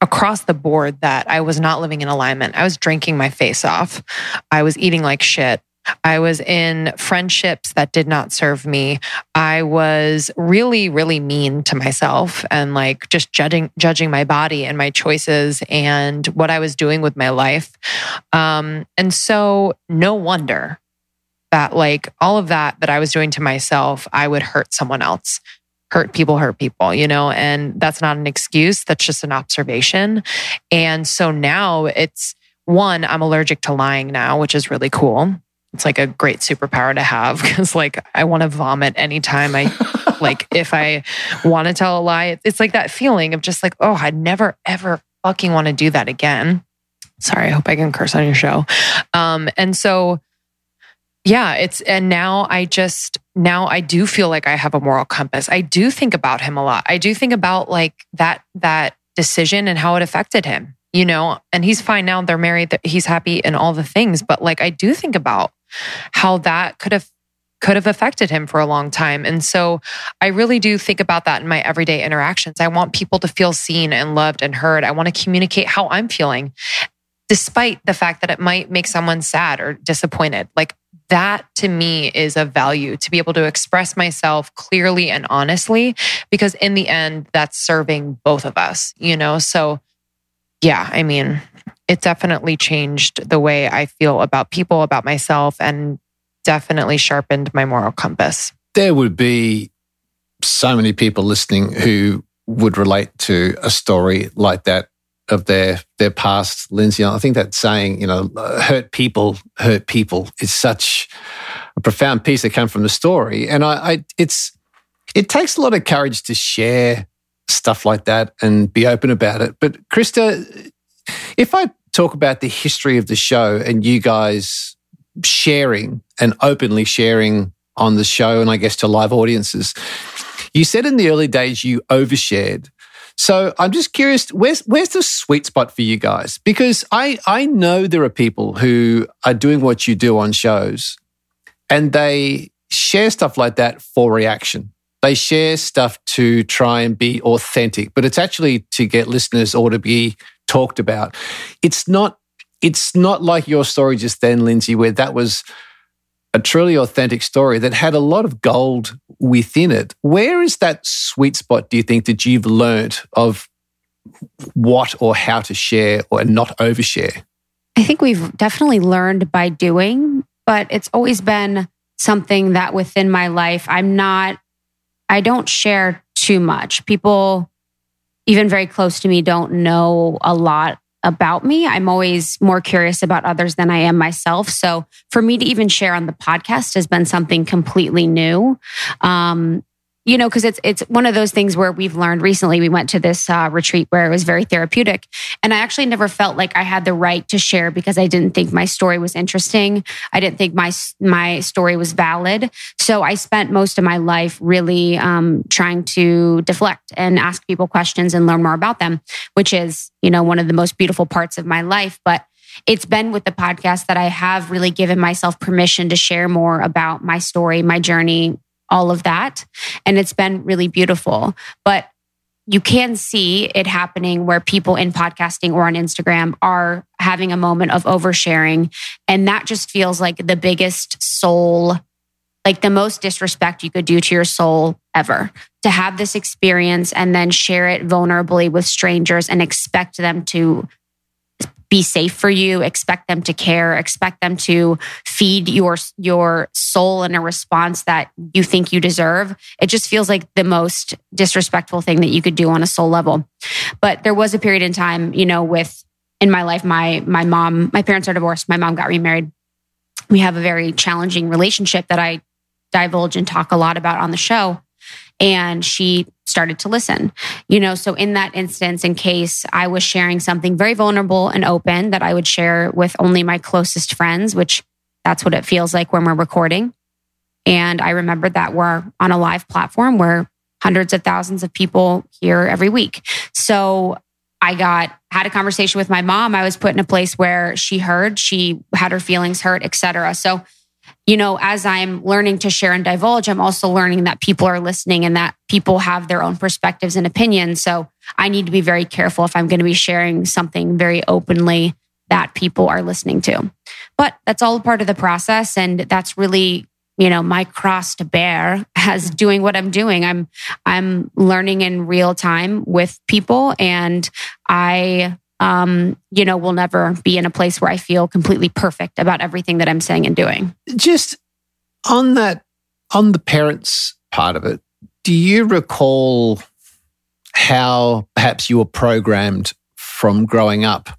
across the board that I was not living in alignment. I was drinking my face off. I was eating like shit. I was in friendships that did not serve me. I was really, really mean to myself and like just judging judging my body and my choices and what I was doing with my life. Um, and so no wonder that like all of that that I was doing to myself, I would hurt someone else. Hurt people, hurt people, you know, and that's not an excuse. That's just an observation. And so now it's one, I'm allergic to lying now, which is really cool it's like a great superpower to have because like I want to vomit anytime I like if I want to tell a lie. It's like that feeling of just like, oh, I'd never ever fucking want to do that again. Sorry, I hope I can curse on your show. Um, and so yeah, it's and now I just now I do feel like I have a moral compass. I do think about him a lot. I do think about like that that decision and how it affected him you know and he's fine now they're married he's happy and all the things but like i do think about how that could have could have affected him for a long time. And so I really do think about that in my everyday interactions. I want people to feel seen and loved and heard. I want to communicate how I'm feeling, despite the fact that it might make someone sad or disappointed. Like that to me is a value to be able to express myself clearly and honestly, because in the end, that's serving both of us, you know? So, yeah, I mean, it definitely changed the way I feel about people, about myself, and definitely sharpened my moral compass. There would be so many people listening who would relate to a story like that of their their past, Lindsey. I think that saying, you know, hurt people hurt people is such a profound piece that came from the story, and I, I it's it takes a lot of courage to share stuff like that and be open about it. But Krista, if I talk about the history of the show and you guys sharing and openly sharing on the show and I guess to live audiences, you said in the early days you overshared. So I'm just curious, where's where's the sweet spot for you guys? Because I I know there are people who are doing what you do on shows, and they share stuff like that for reaction. They share stuff to try and be authentic, but it's actually to get listeners or to be talked about. It's not it's not like your story just then, Lindsey, where that was a truly authentic story that had a lot of gold within it. Where is that sweet spot, do you think, that you've learned of what or how to share or not overshare? I think we've definitely learned by doing, but it's always been something that within my life, I'm not, I don't share too much. People, even very close to me, don't know a lot about me. I'm always more curious about others than I am myself. So for me to even share on the podcast has been something completely new. Um, you know, because it's it's one of those things where we've learned recently. We went to this uh, retreat where it was very therapeutic, and I actually never felt like I had the right to share because I didn't think my story was interesting. I didn't think my my story was valid. So I spent most of my life really um, trying to deflect and ask people questions and learn more about them, which is you know one of the most beautiful parts of my life. But it's been with the podcast that I have really given myself permission to share more about my story, my journey, all of that. And it's been really beautiful. But you can see it happening where people in podcasting or on Instagram are having a moment of oversharing. And that just feels like the biggest soul, like the most disrespect you could do to your soul ever. To have this experience and then share it vulnerably with strangers and expect them to be safe for you, expect them to care, expect them to feed your your soul in a response that you think you deserve. It just feels like the most disrespectful thing that you could do on a soul level. But there was a period in time, you know, with in my life my my mom, my parents are divorced, my mom got remarried. We have a very challenging relationship that I divulge and talk a lot about on the show and she started to listen. You know, so in that instance, in case I was sharing something very vulnerable and open that I would share with only my closest friends, which that's what it feels like when we're recording. And I remembered that we're on a live platform where hundreds of thousands of people hear every week. So I got had a conversation with my mom. I was put in a place where she heard, she had her feelings hurt, etc. So you know, as I'm learning to share and divulge, I'm also learning that people are listening and that people have their own perspectives and opinions. So I need to be very careful if I'm going to be sharing something very openly that people are listening to. But that's all part of the process. And that's really, you know, my cross to bear as doing what I'm doing. I'm, I'm learning in real time with people and I um, you know, will never be in a place where I feel completely perfect about everything that I'm saying and doing. Just on that, on the parents part of it, do you recall how perhaps you were programmed from growing up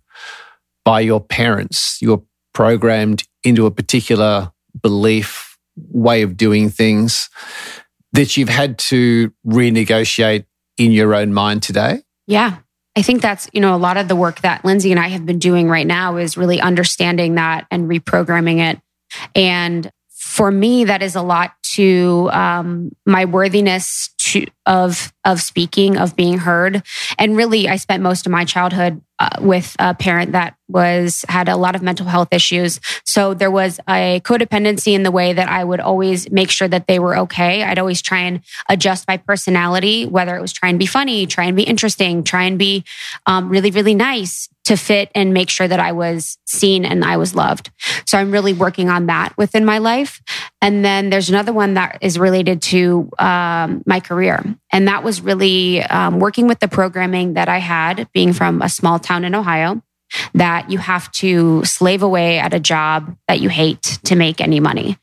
by your parents? You were programmed into a particular belief, way of doing things that you've had to renegotiate in your own mind today? Yeah, I think that's, you know, a lot of the work that Lindsey and I have been doing right now is really understanding that and reprogramming it. And for me, that is a lot to um, my worthiness to of of speaking, of being heard. And really, I spent most of my childhood uh, with a parent that was had a lot of mental health issues. So there was a codependency in the way that I would always make sure that they were okay. I'd always try and adjust my personality, whether it was try and be funny, try and be interesting, try and be um, really, really nice to fit and make sure that I was seen and I was loved. So I'm really working on that within my life. And then there's another one that is related to um, my career. And that was really um, working with the programming that I had, being from a small town in Ohio that you have to slave away at a job that you hate to make any money.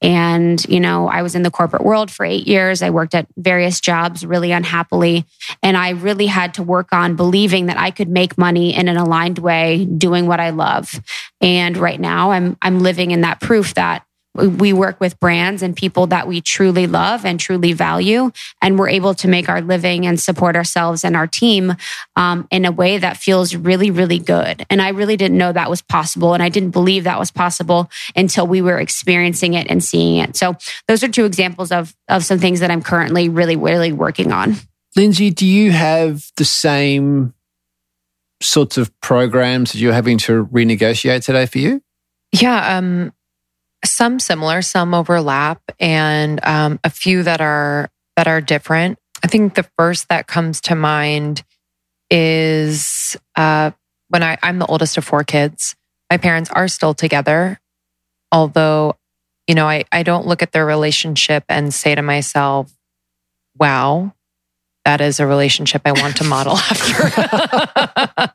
And, you know, I was in the corporate world for eight years. I worked at various jobs really unhappily. And I really had to work on believing that I could make money in an aligned way, doing what I love. And right now I'm, I'm living in that proof that we work with brands and people that we truly love and truly value and we're able to make our living and support ourselves and our team um, in a way that feels really really good. And i really didn't know that was possible and i didn't believe that was possible until we were experiencing it and seeing it. So those are two examples of of some things that i'm currently really really working on. Lindsey do you have the same sorts of programs that you're having to renegotiate today for you? Yeah um some similar, some overlap, and um, a few that are that are different. I think the first that comes to mind is uh, when I, I'm the oldest of four kids. My parents are still together, although you know I, I don't look at their relationship and say to myself, "Wow, that is a relationship I want to model after.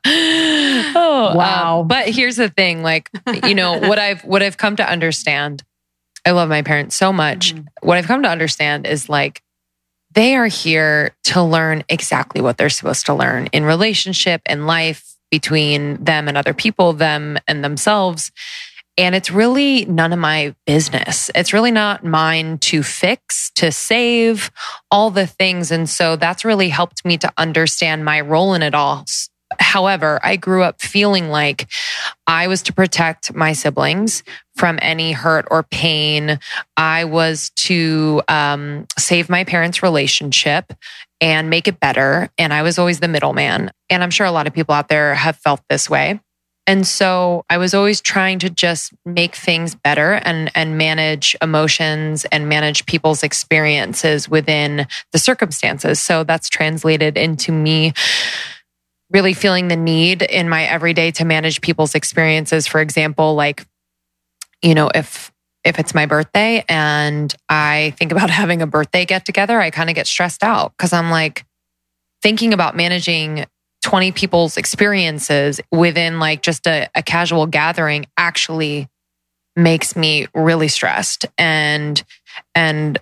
oh, um, wow. Um, but here's the thing, like, you know, what I've what I've come to understand, I love my parents so much. Mm-hmm. What I've come to understand is like they are here to learn exactly what they're supposed to learn in relationship and life between them and other people, them and themselves. And it's really none of my business. It's really not mine to fix, to save, all the things. And so that's really helped me to understand my role in it all. However, I grew up feeling like I was to protect my siblings from any hurt or pain. I was to um, save my parents' relationship and make it better. And I was always the middleman. And I'm sure a lot of people out there have felt this way. And so I was always trying to just make things better and, and manage emotions and manage people's experiences within the circumstances. So that's translated into me really feeling the need in my everyday to manage people's experiences. For example, like, you know, if if it's my birthday and I think about having a birthday get together, I kind of get stressed out because I'm like thinking about managing 20 people's experiences within like just a, a casual gathering actually makes me really stressed and and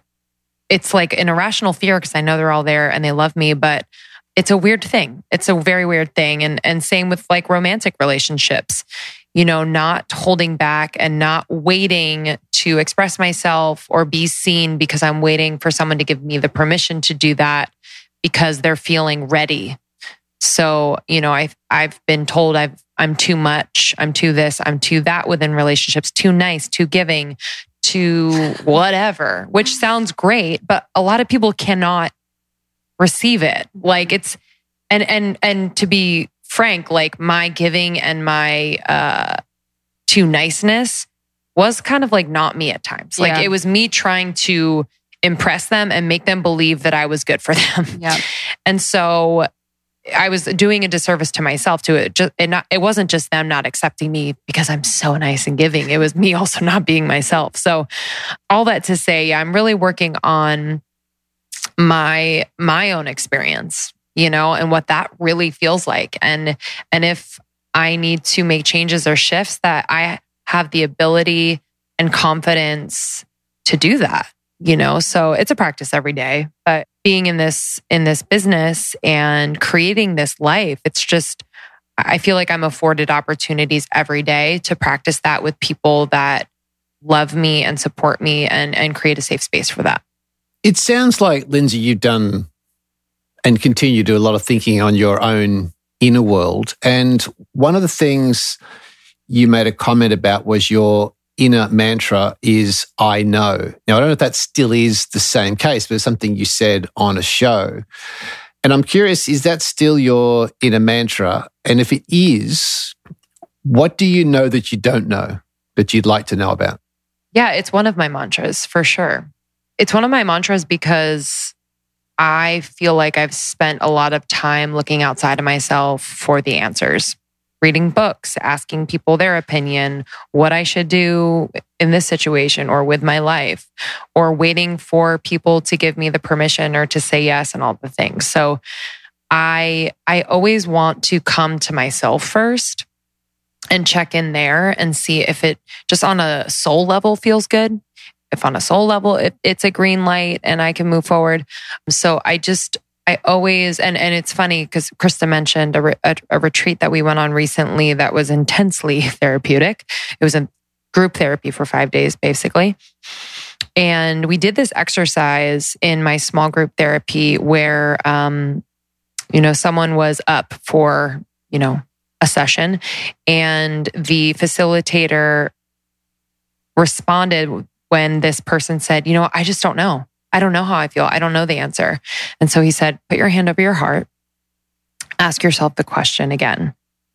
it's like an irrational fear because I know they're all there and they love me, but it's a weird thing. It's a very weird thing. And and same with like romantic relationships, you know, not holding back and not waiting to express myself or be seen because I'm waiting for someone to give me the permission to do that because they're feeling ready so, you know, I've I've been told I've I'm too much, I'm too this, I'm too that within relationships, too nice, too giving, too whatever, which sounds great, but a lot of people cannot receive it. Like it's and and and to be frank, like my giving and my uh too niceness was kind of like not me at times. Like yeah. it was me trying to impress them and make them believe that I was good for them. Yeah. And so I was doing a disservice to myself to it. Just, it, not, it wasn't just them not accepting me because I'm so nice and giving. It was me also not being myself. So all that to say, yeah, I'm really working on my my own experience, you know, and what that really feels like. And and if I need to make changes or shifts that I have the ability and confidence to do that you know so it's a practice every day but being in this in this business and creating this life it's just i feel like i'm afforded opportunities every day to practice that with people that love me and support me and and create a safe space for that. It sounds like lindsey you've done and continue to do a lot of thinking on your own inner world. And one of the things you made a comment about was your inner mantra is I know. Now, I don't know if that still is the same case, but it's something you said on a show. And I'm curious, is that still your inner mantra? And if it is, what do you know that you don't know that you'd like to know about? Yeah, it's one of my mantras for sure. It's one of my mantras because I feel like I've spent a lot of time looking outside of myself for the answers, reading books, asking people their opinion, what I should do in this situation or with my life, or waiting for people to give me the permission or to say yes and all the things. So I I always want to come to myself first and check in there and see if it just on a soul level feels good if on a soul level it, it's a green light and I can move forward. So I just I always and and it's funny because Krista mentioned a, re, a, a retreat that we went on recently that was intensely therapeutic. It was a group therapy for five days basically. And we did this exercise in my small group therapy where, um, you know, someone was up for, you know, a session and the facilitator responded when this person said, You know, I just don't know. I don't know how I feel. I don't know the answer. And so he said, Put your hand over your heart. Ask yourself the question again.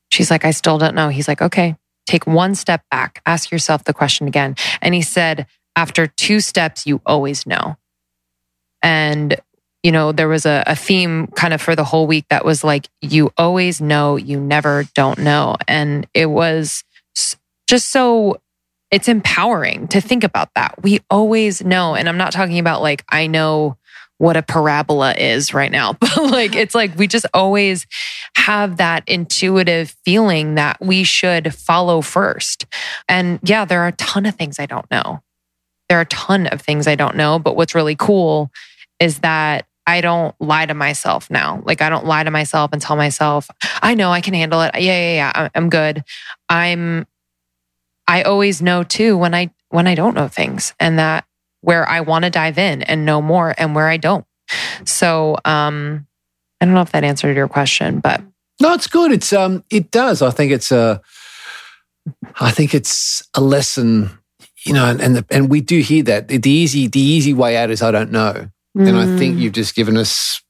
She's like, I still don't know. He's like, Okay, take one step back. Ask yourself the question again. And he said, After two steps, you always know. And you know, there was a, a, theme kind of for the whole week that was like, you always know, you never don't know. And it was just so it's empowering to think about that. We always know, and I'm not talking about like, I know what a parabola is right now, but like, it's like we just always have that intuitive feeling that we should follow first. And yeah, there are a ton of things I don't know. There are a ton of things I don't know, but what's really cool is that I don't lie to myself now. Like I don't lie to myself and tell myself, I know I can handle it. Yeah, yeah, yeah. I'm good. I'm I always know too when I when I don't know things and that where I want to dive in and know more and where I don't. So um I don't know if that answered your question, but No, it's good. It's um it does. I think it's a I think it's a lesson, you know, and and, the, and we do hear that. The easy the easy way out is I don't know. Mm. And I think mm. you've just given us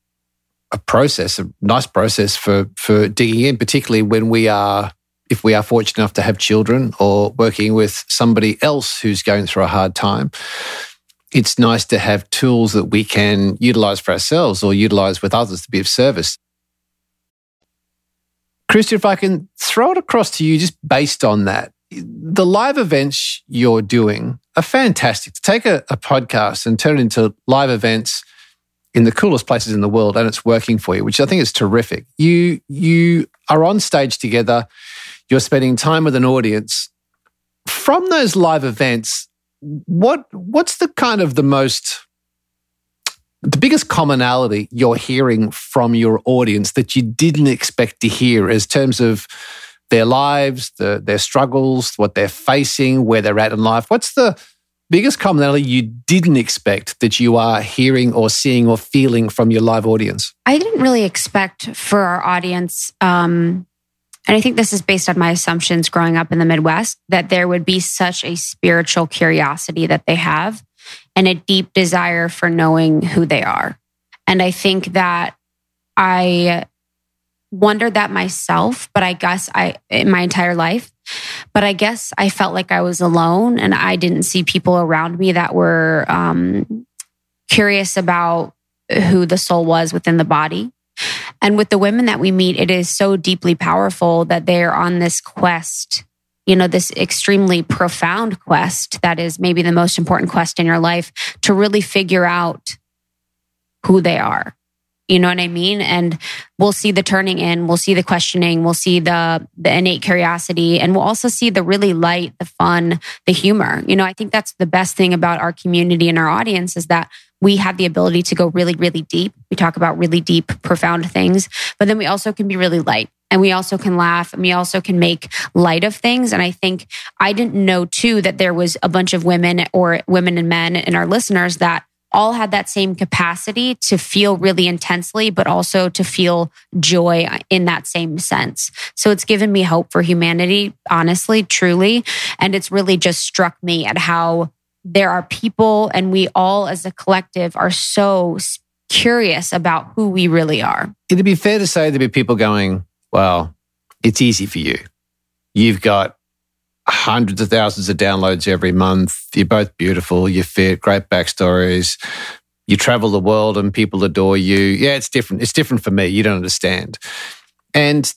a process, a nice process for for digging in, particularly when we are if we are fortunate enough to have children or working with somebody else who's going through a hard time, it's nice to have tools that we can utilize for ourselves or utilize with others to be of service. Krista, if I can throw it across to you just based on that, the live events you're doing are fantastic. To take a, a podcast and turn it into live events in the coolest places in the world and it's working for you, which I think is terrific. You you are on stage together you're spending time with an audience. From those live events, what what's the kind of the most the biggest commonality you're hearing from your audience that you didn't expect to hear as terms of their lives, the, their struggles, what they're facing, where they're at in life? What's the biggest commonality you didn't expect that you are hearing or seeing or feeling from your live audience? I didn't really expect for our audience um, and I think this is based on my assumptions growing up in the Midwest that there would be such a spiritual curiosity that they have and a deep desire for knowing who they are. And I think that I wondered that myself, but I guess I, in my entire life, but I guess I felt like I was alone and I didn't see people around me that were um, curious about who the soul was within the body. And with the women that we meet, it is so deeply powerful that they're on this quest, you know, this extremely profound quest that is maybe the most important quest in your life to really figure out who they are. You know what I mean? And we'll see the turning in, we'll see the questioning, we'll see the the innate curiosity, and we'll also see the really light, the fun, the humor. You know, I think that's the best thing about our community and our audience is that we have the ability to go really, really deep. We talk about really deep, profound things, but then we also can be really light and we also can laugh and we also can make light of things. And I think I didn't know too that there was a bunch of women or women and men and our listeners that all had that same capacity to feel really intensely, but also to feel joy in that same sense. So it's given me hope for humanity, honestly, truly. And it's really just struck me at how there are people and we all as a collective are so curious about who we really are. It'd be fair to say there'd be people going, well, it's easy for you. You've got hundreds of thousands of downloads every month. You're both beautiful. You're fit, great backstories. You travel the world and people adore you. Yeah, it's different. It's different for me. You don't understand. And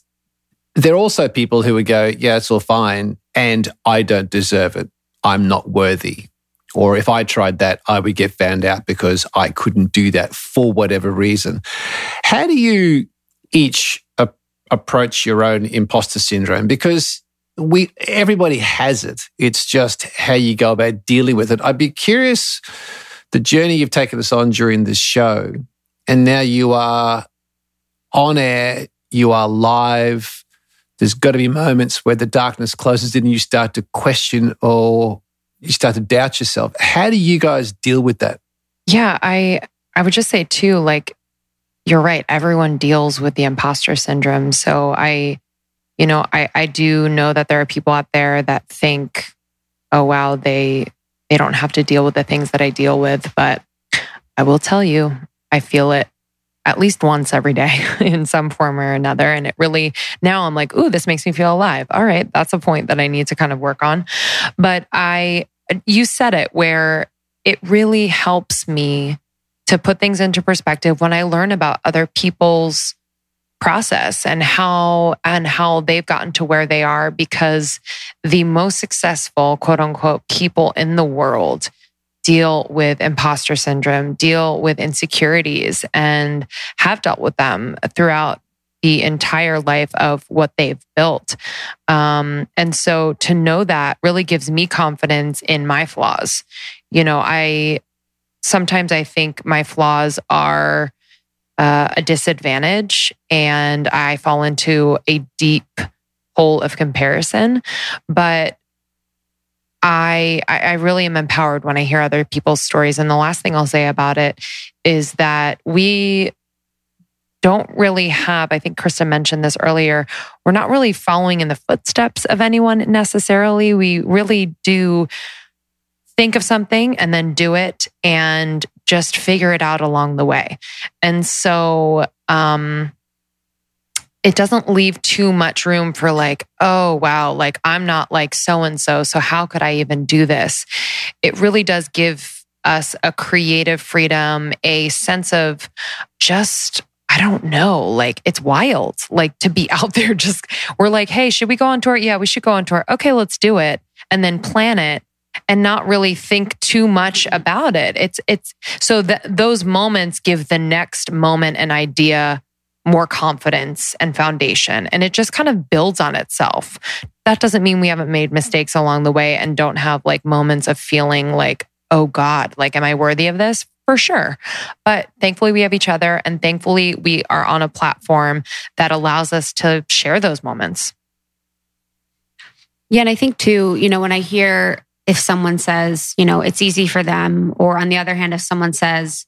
there are also people who would go, yeah, it's all fine. And I don't deserve it. I'm not worthy. Or if I tried that, I would get found out because I couldn't do that for whatever reason. How do you each approach your own imposter syndrome? Because we everybody has it. It's just how you go about dealing with it. I'd be curious the journey you've taken us on during this show, and now you are on air, you are live. There's got to be moments where the darkness closes in and you start to question or you start to doubt yourself. How do you guys deal with that? Yeah, I I would just say too, like you're right. Everyone deals with the imposter syndrome. So I you know, I, I do know that there are people out there that think, oh wow, they they don't have to deal with the things that I deal with. But I will tell you, I feel it at least once every day in some form or another. And it really now I'm like, ooh, this makes me feel alive. All right, that's a point that I need to kind of work on. But I you said it where it really helps me to put things into perspective when I learn about other people's process and how and how they've gotten to where they are because the most successful quote unquote people in the world deal with imposter syndrome deal with insecurities and have dealt with them throughout the entire life of what they've built. Um, and so to know that really gives me confidence in my flaws. You know i sometimes i think my flaws are uh, a disadvantage and I fall into a deep hole of comparison. But I, I really am empowered when I hear other people's stories. And the last thing I'll say about it is that we don't really have, I think Krista mentioned this earlier, we're not really following in the footsteps of anyone necessarily. We really do think of something and then do it and just figure it out along the way. And so, um, it doesn't leave too much room for like, oh, wow, like I'm not like so and so. So how could I even do this? It really does give us a creative freedom, a sense of just, I don't know, like it's wild, like to be out there. Just, we're like, hey, should we go on tour? Yeah, we should go on tour. Okay, let's do it. And then plan it and not really think too much about it. It's it's so that those moments give the next moment an idea more confidence and foundation and it just kind of builds on itself. That doesn't mean we haven't made mistakes along the way and don't have like moments of feeling like, "Oh god, like am I worthy of this?" For sure. But thankfully we have each other and thankfully we are on a platform that allows us to share those moments. Yeah, and I think too, you know, when I hear if someone says, you know, it's easy for them, or on the other hand, if someone says,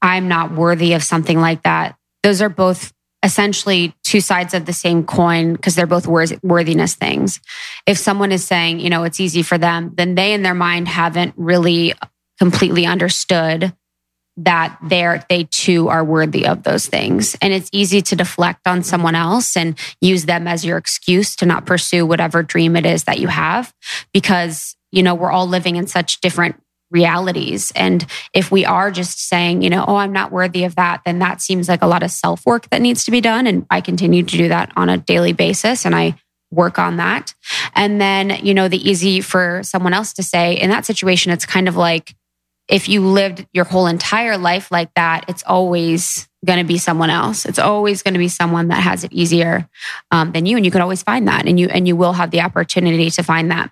I'm not worthy of something like that, those are both essentially two sides of the same coin because they're both worthiness things. If someone is saying, you know, it's easy for them, then they in their mind haven't really completely understood that they're they too are worthy of those things. And it's easy to deflect on someone else and use them as your excuse to not pursue whatever dream it is that you have because you know we're all living in such different realities. And if we are just saying you know oh i'm not worthy of that then that seems like a lot of self work that needs to be done. And i continue to do that on a daily basis and i work on that. And then you know the easy for someone else to say in that situation it's kind of like if you lived your whole entire life like that, it's always going to be someone else. It's always going to be someone that has it easier um, than you, and you can always find that, and you and you will have the opportunity to find that.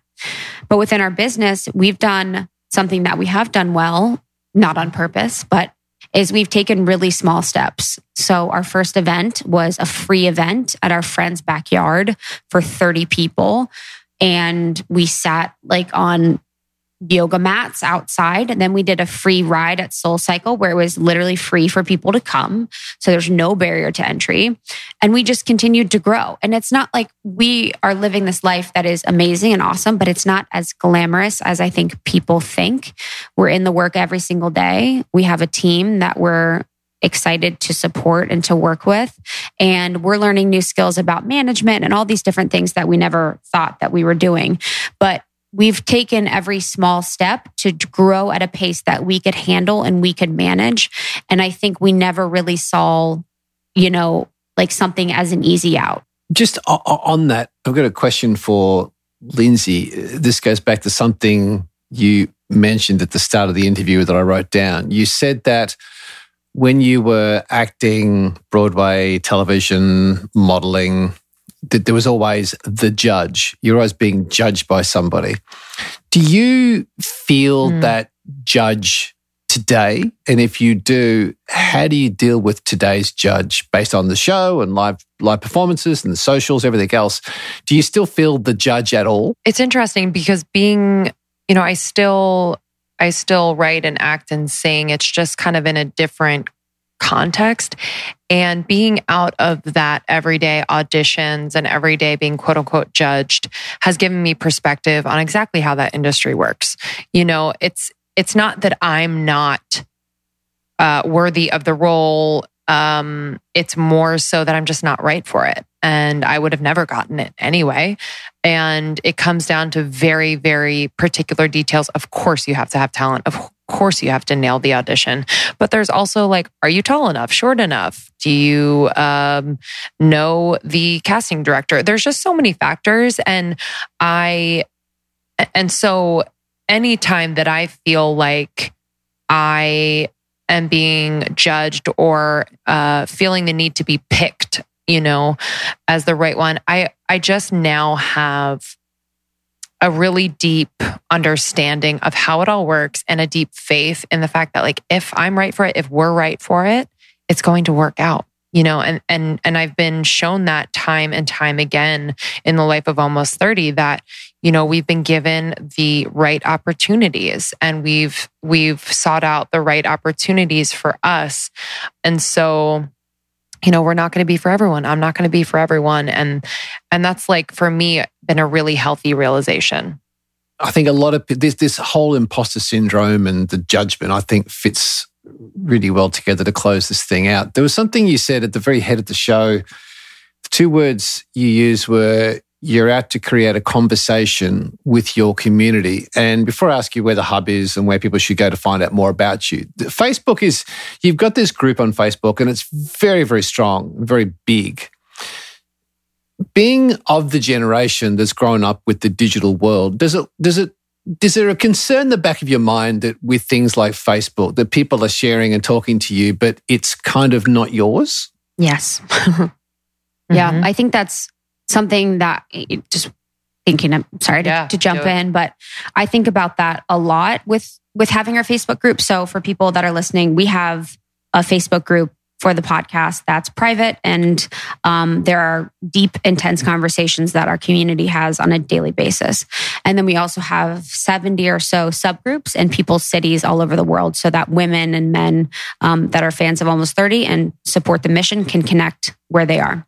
But within our business, we've done something that we have done well, not on purpose, but is we've taken really small steps. So our first event was a free event at our friend's backyard for 30 people. And we sat like on yoga mats outside. And then we did a free ride at Soul Cycle where it was literally free for people to come. So there's no barrier to entry. And we just continued to grow. And it's not like we are living this life that is amazing and awesome, but it's not as glamorous as I think people think. We're in the work every single day. We have a team that we're excited to support and to work with. And we're learning new skills about management and all these different things that we never thought that we were doing. But we've taken every small step to grow at a pace that we could handle and we could manage. And I think we never really saw, you know, like something as an easy out. Just on that, I've got a question for Lindsey. This goes back to something you mentioned at the start of the interview that I wrote down. You said that when you were acting Broadway, television, modeling, that there was always the judge. You're always being judged by somebody. Do you feel mm. that judge today? And if you do, how do you deal with today's judge based on the show and live live performances and the socials, everything else? Do you still feel the judge at all? It's interesting because being, you know, I still I still write and act and sing. It's just kind of in a different context and being out of that everyday auditions and every day being quote unquote judged has given me perspective on exactly how that industry works. You know, it's it's not that I'm not uh, worthy of the role. Um, it's more so that I'm just not right for it. And I would have never gotten it anyway. And it comes down to very, very particular details. Of course, you have to have talent. Of course you have to nail the audition but there's also like are you tall enough short enough? Do you um, know the casting director? There's just so many factors and i and so anytime that i feel like i am being judged or uh, feeling the need to be picked you know as the right one i i just now have a really deep understanding of how it all works and a deep faith in the fact that like if I'm right for it, if we're right for it, it's going to work out. You know, and and and I've been shown that time and time again in the life of almost 30 that you know we've been given the right opportunities and we've we've sought out the right opportunities for us. And so you know we're not going to be for everyone. I'm not going to be for everyone. And and that's like for me been a really healthy realization. I think a lot of this this whole imposter syndrome and the judgment i think fits really well together to close this thing out. There was something you said at the very head of the show. The two words you used were you're out to create a conversation with your community. And before I ask you where the hub is and where people should go to find out more about you, Facebook is, you've got this group on Facebook and it's very, very strong, very big. Being of the generation that's grown up with the digital world, does it, does it, is there a concern in the back of your mind that with things like Facebook, that people are sharing and talking to you, but it's kind of not yours? Yes. yeah, mm-hmm. I think that's something that just thinking I'm sorry to, yeah, to jump in, but I think about that a lot with with having our Facebook group. So for people that are listening, we have a Facebook group for the podcast that's private and um, there are deep intense conversations that our community has on a daily basis. And then we also have 70 or so subgroups in people's cities all over the world so that women and men um, that are fans of almost 30 and support the mission can connect where they are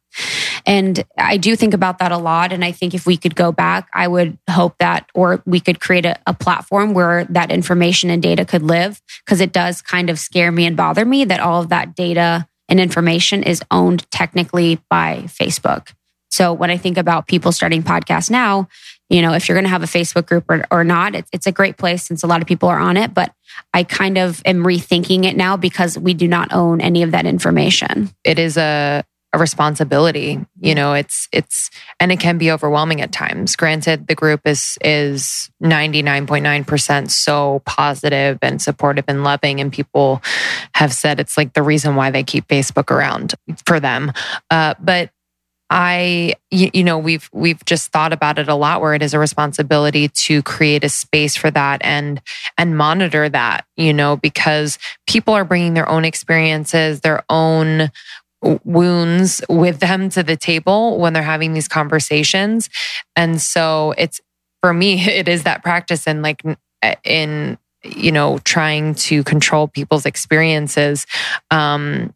and I do think about that a lot. And I think if we could go back, I would hope that, or we could create a, a platform where that information and data could live, because it does kind of scare me and bother me that all of that data and information is owned technically by Facebook. So when I think about people starting podcasts now, you know, if you're going to have a Facebook group or, or not, it's, it's a great place since a lot of people are on it. But I kind of am rethinking it now because we do not own any of that information. It is a a responsibility you know it's it's and it can be overwhelming at times. Granted the group is is 99.9% so positive and supportive and loving and people have said it's like the reason why they keep facebook around for them. Uh, but I, you, you, know, we've we've just thought about it a lot, where it is a responsibility to create a space for that and and monitor that, you know, because people are bringing their own experiences, their own wounds with them to the table when they're having these conversations. And so it's for me, it is that practice and like in you know trying to control people's experiences. Um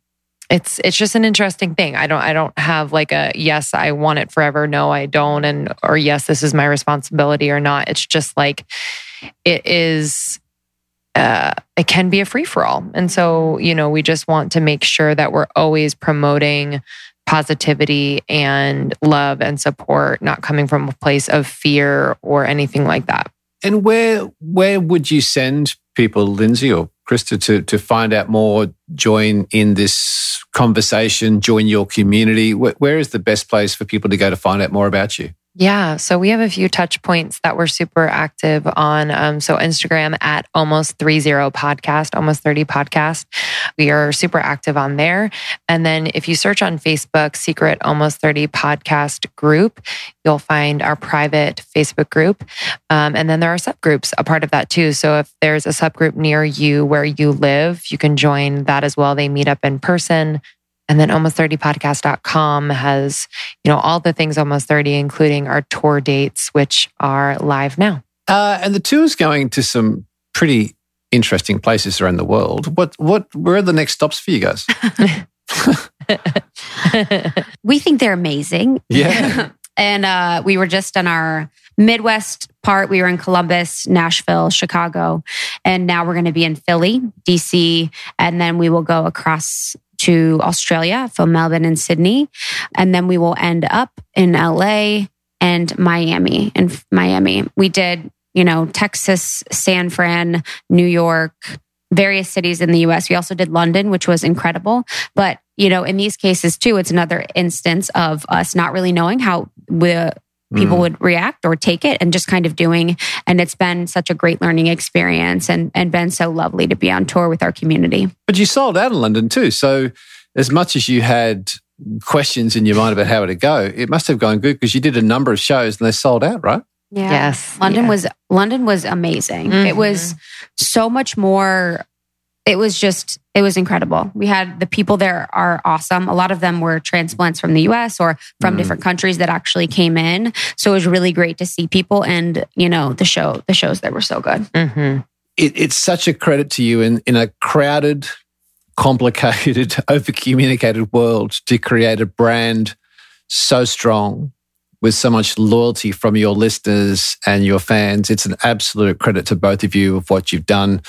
it's it's just an interesting thing. I don't i don't have like a yes i want it forever. No i don't. And or yes this is my responsibility or not. It's just like it is uh, it can be a free for all. And so, you know, we just want to make sure that we're always promoting positivity and love and support, not coming from a place of fear or anything like that. And where where would you send people, Lindsey or Krista, to to find out more, join in this conversation, join your community? where, where is the best place for people to go to find out more about you? Yeah. So we have a few touch points that we're super active on. Um, so Instagram at almost 30 podcast, almost 30 podcast. We are super active on there. And then if you search on Facebook, secret almost 30 podcast group, you'll find our private Facebook group. Um, and then there are subgroups a part of that too. So if there's a subgroup near you where you live, you can join that as well. They meet up in person. And then almost30podcast.com has, you know, all the things almost 30, including our tour dates, which are live now. Uh, and the tour's going to some pretty interesting places around the world. What, what, where are the next stops for you guys? we think they're amazing. Yeah. and uh, we were just on our Midwest part. We were in Columbus, Nashville, Chicago, and now we're going to be in Philly, DC, and then we will go across to Australia, from Melbourne and Sydney. And then we will end up in LA and Miami. In Miami, we did, you know, Texas, San Fran, New York, various cities in the US. We also did London, which was incredible. But, you know, in these cases too, it's another instance of us not really knowing how we people mm. would react or take it and just kind of doing and it's been such a great learning experience and and been so lovely to be on tour with our community but you sold out in london too so as much as you had questions in your mind about how it'd go it must have gone good because you did a number of shows and they sold out right yeah. yes london yeah. was london was amazing mm-hmm. it was so much more it was just it was incredible. We had the people there are awesome. A lot of them were transplants from the US or from mm. different countries that actually came in. So it was really great to see people and, you know, the show, the shows that were so good. Mm-hmm. It, it's such a credit to you in, in a crowded, complicated, over communicated world to create a brand so strong with so much loyalty from your listeners and your fans. It's an absolute credit to both of you of what you've done.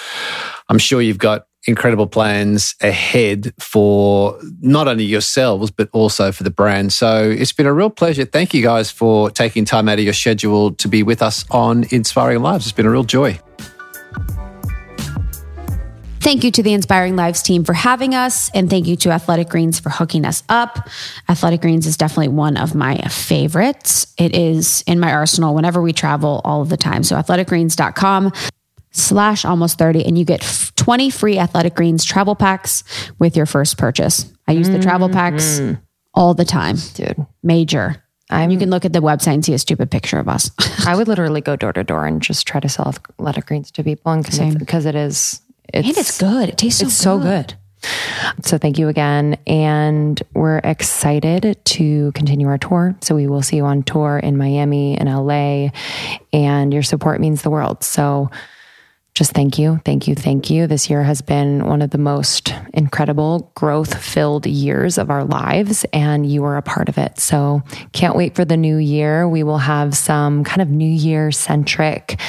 I'm sure you've got incredible plans ahead for not only yourselves, but also for the brand. So it's been a real pleasure. Thank you guys for taking time out of your schedule to be with us on Inspiring Lives. It's been a real joy. Thank you to the Inspiring Lives team for having us. And thank you to Athletic Greens for hooking us up. Athletic Greens is definitely one of my favorites. It is in my arsenal whenever we travel all of the time. So athleticgreens.com slash almost 30 and you get 20 free athletic greens travel packs with your first purchase. I use mm-hmm. the travel packs mm-hmm. all the time. Dude. Major. I'm, you can look at the website and see a stupid picture of us. I would literally go door to door and just try to sell athletic greens to people because it is it's, and it's good. It tastes so it's good. so good. So thank you again. And we're excited to continue our tour. So we will see you on tour in Miami and LA. And your support means the world. So just thank you, thank you, thank you. This year has been one of the most incredible growth filled years of our lives, and you are a part of it. So, can't wait for the new year. We will have some kind of new year centric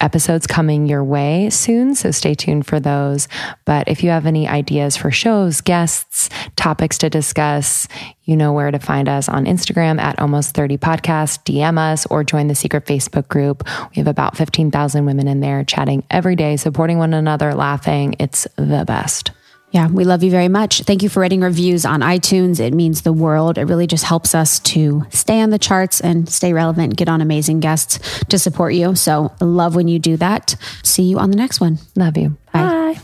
episodes coming your way soon. So stay tuned for those. But if you have any ideas for shows, guests, topics to discuss, you know where to find us on Instagram at almost 30 podcast, DM us or join the secret Facebook group. We have about 15,000 women in there chatting every day, supporting one another, laughing. It's the best. Yeah, we love you very much. Thank you for writing reviews on iTunes. It means the world. It really just helps us to stay on the charts and stay relevant, get on amazing guests to support you. So, love when you do that. See you on the next one. Love you. Bye.